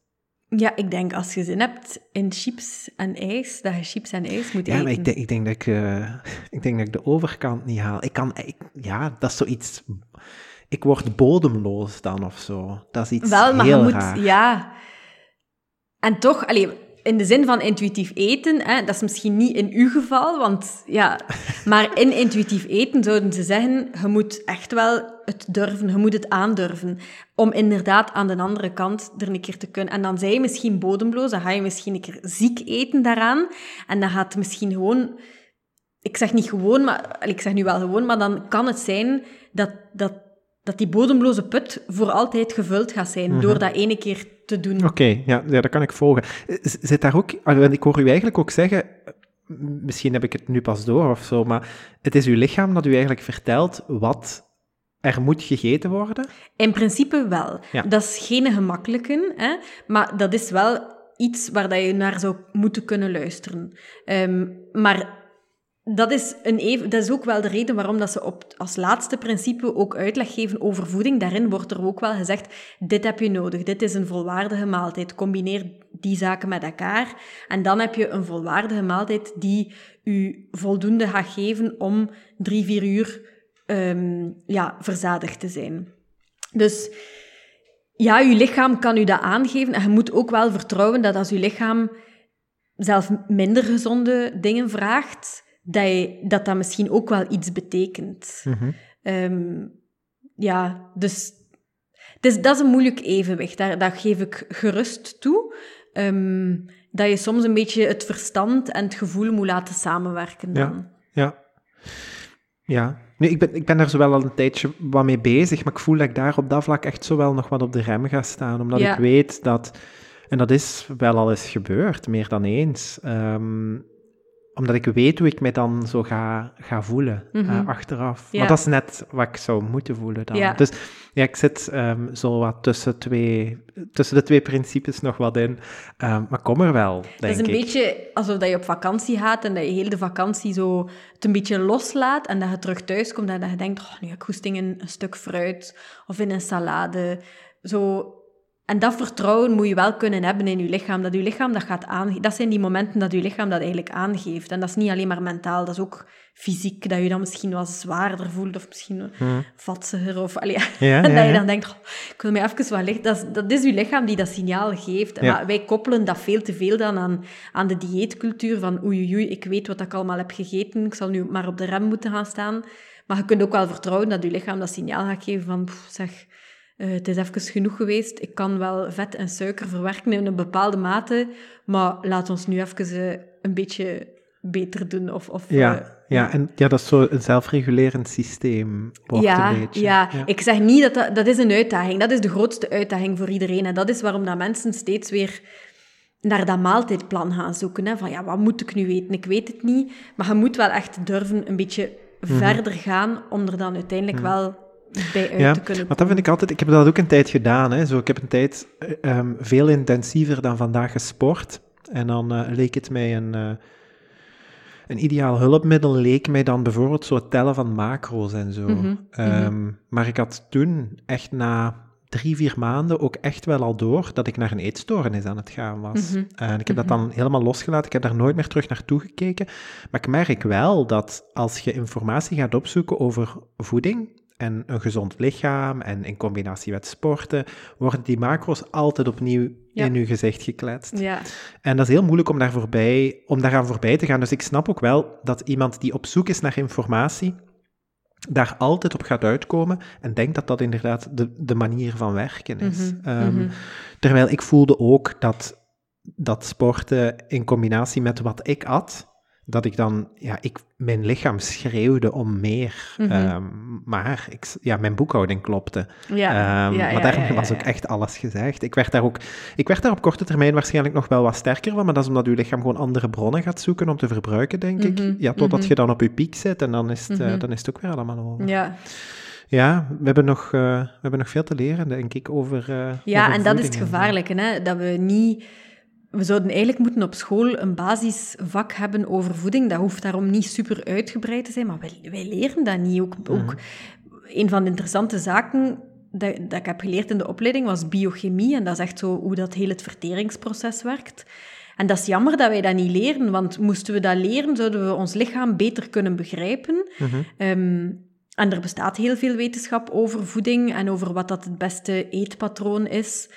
Ja, ik denk als je zin hebt in chips en ijs, dat je chips en ijs moet eten. Ja, maar ik denk, ik denk, dat, ik, uh, (laughs) ik denk dat ik de overkant niet haal. Ik kan, ik, ja, dat is zoiets... Ik word bodemloos dan of zo. Dat is iets Wel, maar heel je moet. Ja. En toch, alleen in de zin van intuïtief eten, hè, dat is misschien niet in uw geval, want ja, maar in intuïtief eten zouden ze zeggen, je moet echt wel het durven, je moet het aandurven, om inderdaad aan de andere kant er een keer te kunnen. En dan zijn je misschien bodemloos, dan ga je misschien een keer ziek eten daaraan, en dan gaat misschien gewoon, ik zeg niet gewoon, maar ik zeg nu wel gewoon, maar dan kan het zijn dat, dat, dat die bodemloze put voor altijd gevuld gaat zijn, mhm. door dat ene keer te doen. Oké, ja, ja, dat kan ik volgen. Zit daar ook, ik hoor u eigenlijk ook zeggen, misschien heb ik het nu pas door of zo, maar het is uw lichaam dat u eigenlijk vertelt wat er moet gegeten worden? In principe wel. Ja. Dat is geen gemakkelijke, hè? maar dat is wel iets waar dat je naar zou moeten kunnen luisteren. Um, maar dat is, een even, dat is ook wel de reden waarom dat ze op, als laatste principe ook uitleg geven over voeding. Daarin wordt er ook wel gezegd, dit heb je nodig, dit is een volwaardige maaltijd. Combineer die zaken met elkaar en dan heb je een volwaardige maaltijd die u voldoende gaat geven om drie, vier uur um, ja, verzadigd te zijn. Dus ja, uw lichaam kan u dat aangeven en je moet ook wel vertrouwen dat als uw lichaam zelf minder gezonde dingen vraagt dat, je, dat dat misschien ook wel iets betekent. Mhm. Ehm, ja, dus, dus dat is een moeilijk evenwicht. Daar, geef ik gerust toe. Ehm, dat je soms een beetje het verstand en het gevoel moet laten samenwerken dan. Ja. Ja. Nu, ik ben, ik ben daar zo wel al een tijdje wat mee bezig, maar ik voel dat ik daar op dat vlak echt zo wel nog wat op de rem ga staan. Omdat Ja. ik weet dat, en dat is wel al eens gebeurd, meer dan eens, ehm, omdat ik weet hoe ik me dan zo ga, ga voelen eh, Mhm. achteraf. Ja. Maar dat is net wat ik zou moeten voelen dan. Ja. Dus ja, ik zit ehm, zo wat tussen, twee, tussen de twee principes nog wat in, Ehm, maar kom er wel, denk Dat is een ik. beetje alsof dat je op vakantie gaat en dat je heel de vakantie zo het een beetje loslaat en dat je terug thuis komt en dat je denkt, oh, nu heb ik goesting in een stuk fruit of in een salade. Zo. En dat vertrouwen moet je wel kunnen hebben in je lichaam. Dat je lichaam dat gaat aangeven. Dat zijn die momenten dat je lichaam dat eigenlijk aangeeft. En dat is niet alleen maar mentaal, dat is ook fysiek. Dat je dan misschien wat zwaarder voelt of misschien Hmm. vatsiger. Of, allee, (laughs) Ja, en ja, dat je ja. dan denkt, oh, ik wil mij even wat licht... Dat is, dat is je lichaam die dat signaal geeft. Maar wij koppelen dat veel te veel dan aan, aan de dieetcultuur. Van oei, oei, oei, ik weet wat ik allemaal heb gegeten. Ik zal nu maar op de rem moeten gaan staan. Maar je kunt ook wel vertrouwen dat je lichaam dat signaal gaat geven van... "Pff, zeg, eh, het is even genoeg geweest. Ik kan wel vet en suiker verwerken in een bepaalde mate. Maar laat ons nu even eh, een beetje beter doen. Of, of, eh, Ja, ja, en ja, dat is zo een zelfregulerend systeem, wordt ja, een beetje. ja, ik zeg niet dat, dat dat is een uitdaging. Dat is de grootste uitdaging voor iedereen. En dat is waarom dat mensen steeds weer naar dat maaltijdplan gaan zoeken. Hè? Van ja, wat moet ik nu weten? Ik weet het niet. Maar je moet wel echt durven een beetje verder gaan om er dan uiteindelijk wel bij uit Ja, te kunnen want dat vind ik altijd... Ik heb dat ook een tijd gedaan. Hè. Zo, ik heb een tijd eh, ehm, veel intensiever dan vandaag gesport. En dan eh, leek het mij een... eh, een ideaal hulpmiddel leek mij dan bijvoorbeeld zo het tellen van macro's en zo. Mhm, Ehm, Maar ik had toen echt na drie, vier maanden ook echt wel al door dat ik naar een eetstoornis aan het gaan was. Mhm, En ik heb dat dan helemaal losgelaten. Ik heb daar nooit meer terug naartoe gekeken. Maar ik merk wel dat als je informatie gaat opzoeken over voeding en een gezond lichaam en in combinatie met sporten, worden die macro's altijd opnieuw Ja. in je gezicht gekletst. Ja, En dat is heel moeilijk om, daar voorbij, om daaraan voorbij te gaan. Dus ik snap ook wel dat iemand die op zoek is naar informatie, daar altijd op gaat uitkomen en denkt dat dat inderdaad de, de manier van werken is. Mhm, Ehm, mhm. Terwijl ik voelde ook dat, dat sporten in combinatie met wat ik at, dat ik dan, ja, ik, mijn lichaam schreeuwde om meer. Mhm. Ehm, maar ik, ja, mijn boekhouding klopte. ja, Ehm, ja, maar ja, daarmee ja, was ook echt alles gezegd. Ik werd daar ook, ik werd daar op korte termijn waarschijnlijk nog wel wat sterker van, maar dat is omdat uw lichaam gewoon andere bronnen gaat zoeken om te verbruiken, denk ik. Mhm, Ja, totdat mhm. je dan op je piek zit en dan is het, eh, dan is het ook weer allemaal over. Ja, Ja, we hebben nog, eh, we hebben nog veel te leren, denk ik, over. eh, Ja, over en dat is het gevaarlijke, hè? dat we niet... We zouden eigenlijk moeten op school een basisvak hebben over voeding. Dat hoeft daarom niet super uitgebreid te zijn, maar wij, wij leren dat niet. Ook, ook een van de interessante zaken dat, dat ik heb geleerd in de opleiding was biochemie. En dat is echt zo hoe dat heel het verteringsproces werkt. En dat is jammer dat wij dat niet leren, want moesten we dat leren, zouden we ons lichaam beter kunnen begrijpen. Mhm. Ehm, en er bestaat heel veel wetenschap over voeding en over wat dat het beste eetpatroon is.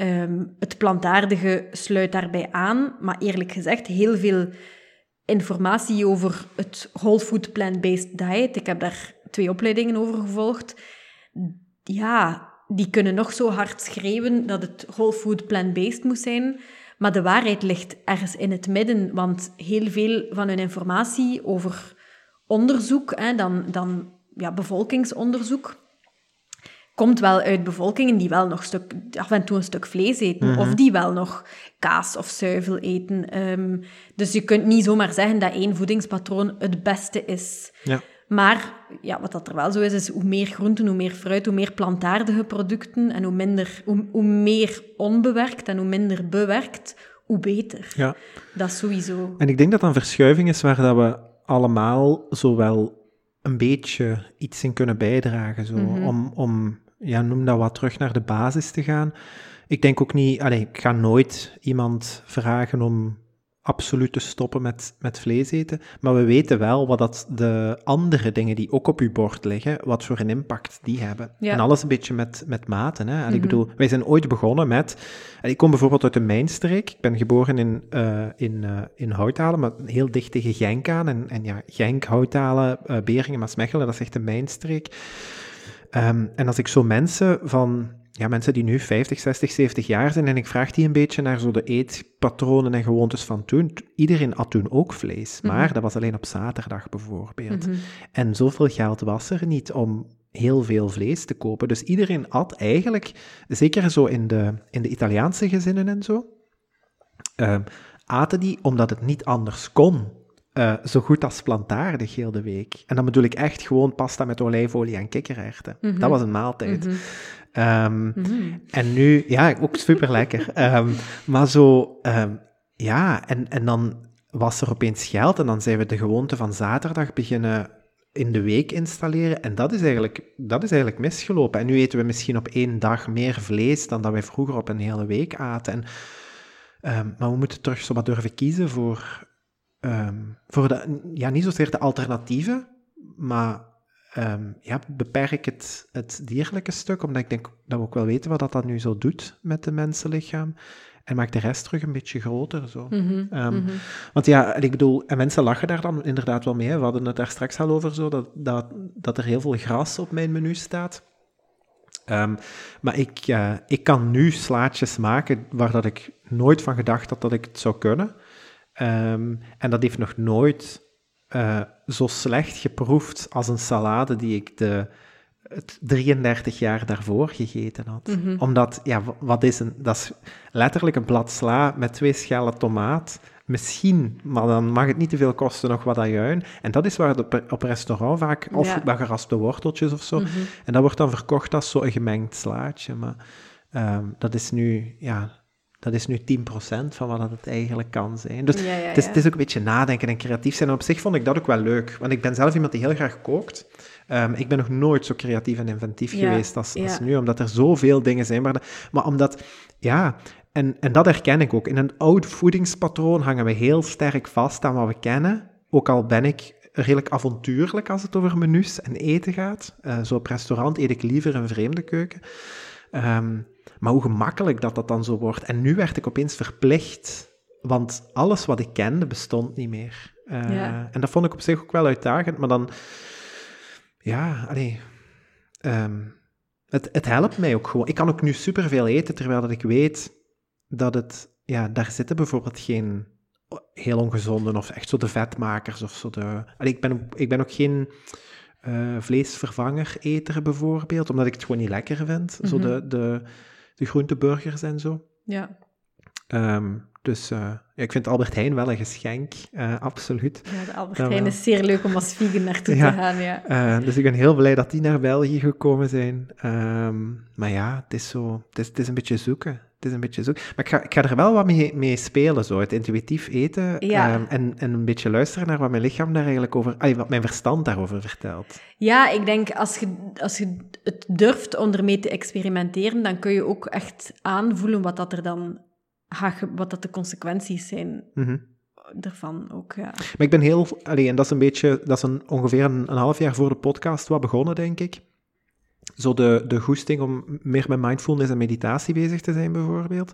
Ehm, het plantaardige sluit daarbij aan, maar eerlijk gezegd, heel veel informatie over het whole food plant-based diet. Ik heb daar twee opleidingen over gevolgd. Ja, die kunnen nog zo hard schreeuwen dat het whole food plant-based moet zijn. Maar de waarheid ligt ergens in het midden, want heel veel van hun informatie over onderzoek, hè, dan, dan ja, bevolkingsonderzoek, komt wel uit bevolkingen die wel nog stuk, af en toe een stuk vlees eten, of die wel nog kaas of zuivel eten. Ehm, dus je kunt niet zomaar zeggen dat één voedingspatroon het beste is. Ja. Maar ja, wat dat er wel zo is, is hoe meer groenten, hoe meer fruit, hoe meer plantaardige producten en hoe, minder, hoe, hoe meer onbewerkt en hoe minder bewerkt, hoe beter. ja. Dat sowieso. En ik denk dat dat een verschuiving is waar dat we allemaal zowel een beetje iets in kunnen bijdragen. Zo, Mhm. Om, om, ja, noem dat wat, terug naar de basis te gaan. Ik denk ook niet, allee, ik ga nooit iemand vragen om absoluut te stoppen met, met vlees eten. Maar we weten wel wat dat de andere dingen die ook op uw bord liggen, wat voor een impact die hebben. Ja. En alles een beetje met, met maten. Hè? En ik Mhm. bedoel, wij zijn ooit begonnen met... en Ik kom bijvoorbeeld uit de mijnstreek. Ik ben geboren in, eh in, eh, in Houthalen, maar heel dicht tegen Genk aan. En, en ja, Genk, Houthalen, eh Beringen, Maasmechelen, dat is echt de mijnstreek. Ehm, en als ik zo mensen van, ja, mensen die nu 50, 60, 70 jaar zijn, en ik vraag die een beetje naar zo de eetpatronen en gewoontes van toen. Iedereen at toen ook vlees, maar Mhm. dat was alleen op zaterdag bijvoorbeeld. Mhm. En zoveel geld was er niet om heel veel vlees te kopen. Dus iedereen at eigenlijk, zeker zo in de, in de Italiaanse gezinnen en zo, ehm, aten die omdat het niet anders kon. Eh, zo goed als plantaardig heel de week. En dan bedoel ik echt gewoon pasta met olijfolie en kikkererwten. Mhm. Dat was een maaltijd. Mhm. Ehm, Mhm. en nu, ja, ook super lekker. (laughs) maar zo, ehm, ja, en, en dan was er opeens geld en dan zijn we de gewoonte van zaterdag beginnen in de week installeren. En dat is eigenlijk, dat is eigenlijk misgelopen. En nu eten we misschien op één dag meer vlees dan dat wij vroeger op een hele week aten. En, ehm, maar we moeten terug zo wat durven kiezen voor, ehm, voor de, ja, niet zozeer de alternatieven, maar ehm, ja, beperk het, het dierlijke stuk, omdat ik denk dat we ook wel weten wat dat, dat nu zo doet met de mensenlichaam. En maak de rest terug een beetje groter. Zo. Mhm. Ehm, Mhm. Want ja, ik bedoel, en mensen lachen daar dan inderdaad wel mee. hè. We hadden het daar straks al over, zo, dat, dat, dat er heel veel gras op mijn menu staat. Maar ik, eh, ik kan nu slaatjes maken waar dat ik nooit van gedacht had dat ik het zou kunnen. Ehm, en dat heeft nog nooit eh, zo slecht geproefd als een salade die ik de, het 33 jaar daarvoor gegeten had. Mhm. Omdat, ja, wat is een... Dat is letterlijk een blad sla met twee schalen tomaat. Misschien, maar dan mag het niet te veel kosten, nog wat ajuin. En dat is waar het op, op restaurant vaak... Of Ja. wat geraspte worteltjes of zo. Mhm. En dat wordt dan verkocht als zo'n gemengd slaatje. Maar ehm, dat is nu... Ja, dat is nu 10% van wat het eigenlijk kan zijn. Dus Ja, ja, het, is, het is ook een beetje nadenken en creatief zijn. En op zich vond ik dat ook wel leuk. Want ik ben zelf iemand die heel graag kookt. Ehm, ik ben nog nooit zo creatief en inventief geweest als, nu. Omdat er zoveel dingen zijn. Maar, maar omdat... Ja, en, en dat herken ik ook. In een oud voedingspatroon hangen we heel sterk vast aan wat we kennen. Ook al ben ik redelijk avontuurlijk als het over menus en eten gaat. Eh, zo op restaurant eet ik liever een vreemde keuken. Ehm, maar hoe gemakkelijk dat dat dan zo wordt. En nu werd ik opeens verplicht, want alles wat ik kende bestond niet meer. Eh, Ja. En dat vond ik op zich ook wel uitdagend, maar dan, ja, allee, ehm, het, het helpt mij ook gewoon. Ik kan ook nu superveel eten, terwijl dat ik weet dat het, ja, daar zitten bijvoorbeeld geen heel ongezonde of echt zo de vetmakers of zo de... Allee, ik, ben, ook- ik ben ook geen eh, vleesvervanger eter bijvoorbeeld, omdat ik het gewoon niet lekker vind. Zo Mhm. de, de, de groenteburgers en zo. Ja. Ehm, dus eh, ik vind Albert Heijn wel een geschenk, eh, absoluut. ja, de Albert Dat Heijn is zeer leuk om als vegan naartoe Ja. te gaan, ja. Eh, dus ik ben heel blij dat die naar België gekomen zijn. Ehm, maar ja, het is zo, het is, het is een beetje zoeken. Het is een beetje zoeken. Maar ik ga, ik ga er wel wat mee, mee spelen, zo. Het intuïtief eten. Ja. ehm, en, en een beetje luisteren naar wat mijn lichaam daar eigenlijk over... wat mijn verstand daarover vertelt. Ja, ik denk als je, als je het durft om ermee te experimenteren, dan kun je ook echt aanvoelen wat dat er dan wat dat de consequenties zijn Mhm. ervan ook. Ja. Maar ik ben heel... Allee, en dat is een beetje... Dat is een, ongeveer een, een half jaar voor de podcast wat begonnen, denk ik. Zo de, de goesting om meer met mindfulness en meditatie bezig te zijn, bijvoorbeeld.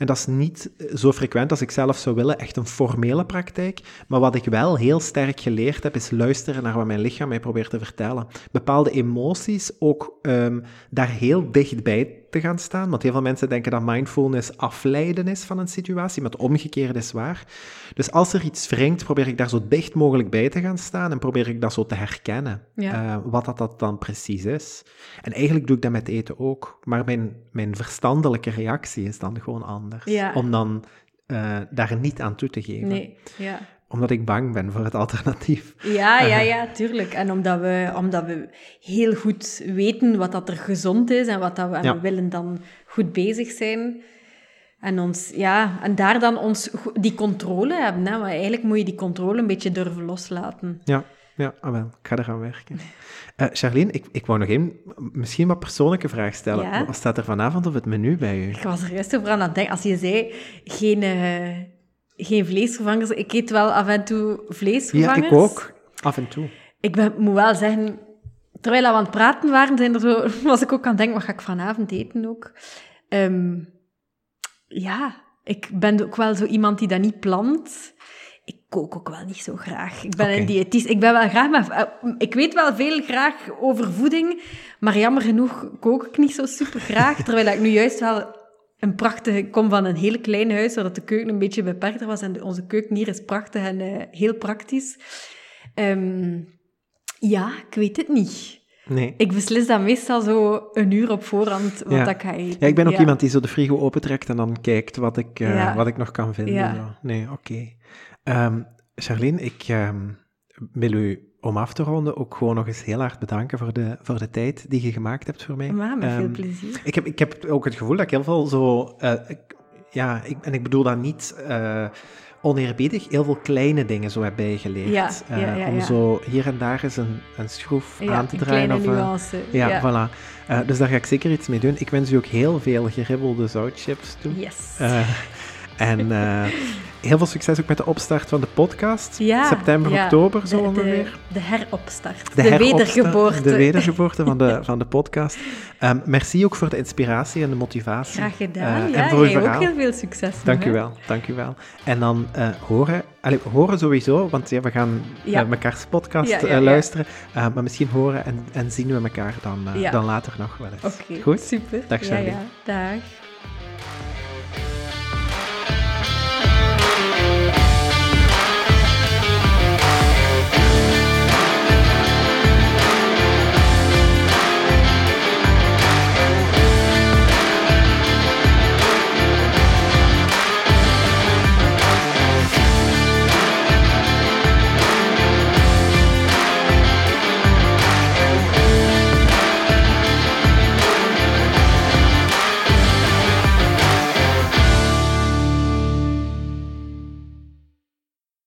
En dat is niet zo frequent als ik zelf zou willen, echt een formele praktijk. Maar wat ik wel heel sterk geleerd heb, is luisteren naar wat mijn lichaam mij probeert te vertellen. Bepaalde emoties ook ehm, daar heel dichtbij te gaan staan. Want heel veel mensen denken dat mindfulness afleiden is van een situatie, maar het omgekeerde is waar. Dus als er iets wringt, probeer ik daar zo dicht mogelijk bij te gaan staan en probeer ik dat zo te herkennen, Ja. eh, wat dat, dat dan precies is. En eigenlijk doe ik dat met eten ook, maar mijn, mijn verstandelijke reactie is dan gewoon anders. Ja. Om dan eh, daar niet aan toe te geven. Nee, ja. Omdat ik bang ben voor het alternatief. Ja, ja, ja, tuurlijk. En omdat we, omdat we heel goed weten wat dat er gezond is en wat dat we, en Ja. we willen dan goed bezig zijn. En, ons, ja, en daar dan ons, die controle hebben. Hè? Maar eigenlijk moet je die controle een beetje durven loslaten. Ja, ja ah, wel, ik ga eraan werken. Eh Charlene, ik, ik wou nog één, misschien wat persoonlijke vraag stellen. Ja? Wat staat er vanavond op het menu bij u? Ik was er juist over aan het denken. Als je zei, geen, eh, geen vleesvervangers. Ik eet wel af en toe vleesvervangers. Ja, ik ook. Af en toe. Ik ben, moet wel zeggen, terwijl we aan het praten waren, zijn er zo, (laughs) was ik ook aan het denken, wat ga ik vanavond eten ook? Ehm, ja, ik ben ook wel zo iemand die dat niet plant. Ik kook ook wel niet zo graag. Ik ben een diëtist. Ik ben wel graag, maar eh, ik weet wel veel graag over voeding, maar jammer genoeg kook ik niet zo super graag. terwijl ik nu juist wel een prachtige... Ik kom van een heel klein huis, waar de keuken een beetje beperkter was. En onze keuken hier is prachtig en eh, heel praktisch. Ehm, ja, ik weet het niet. Nee. Ik beslis dat meestal zo een uur op voorhand wat Ja. ik ga eten. Ja, ik ben ook iemand die zo de frigo opentrekt en dan kijkt wat ik, eh, Ja. wat ik nog kan vinden. Nee, oké. Ehm, Charlene, ik ehm, wil u om af te ronden ook gewoon nog eens heel hard bedanken voor de, voor de tijd die je gemaakt hebt voor mij. Maar met veel Ehm, plezier. Ik heb, ik heb ook het gevoel dat ik heel veel zo... eh, ik- ja, ik, en ik bedoel dat niet eh, oneerbiedig, heel veel kleine dingen zo heb bijgeleerd. Ja, Eh, ja, ja, om zo hier en daar eens een, een schroef aan te draaien. of, eh, nuance. ja, voilà. Eh, dus daar ga ik zeker iets mee doen. Ik wens u ook heel veel geribbelde zoutchips toe. Yes. Eh, en eh, heel veel succes ook met de opstart van de podcast. ja, September, ja. oktober, zo de, ongeveer. De, de heropstart. De De, heropstart, wedergeboorte. De wedergeboorte van de, (laughs) van de podcast. Ehm, merci ook voor de inspiratie en de motivatie. Graag gedaan. Eh, ja, en voor jij ook heel veel succes. Dank u wel, dank u wel. En dan eh, horen, allee, horen sowieso, want ja, we gaan Ja. mekaars podcast luisteren. Maar misschien horen en, en zien we elkaar dan, dan later nog wel eens. Oké, Goed? super. Dag, ja, Charlie. Dag.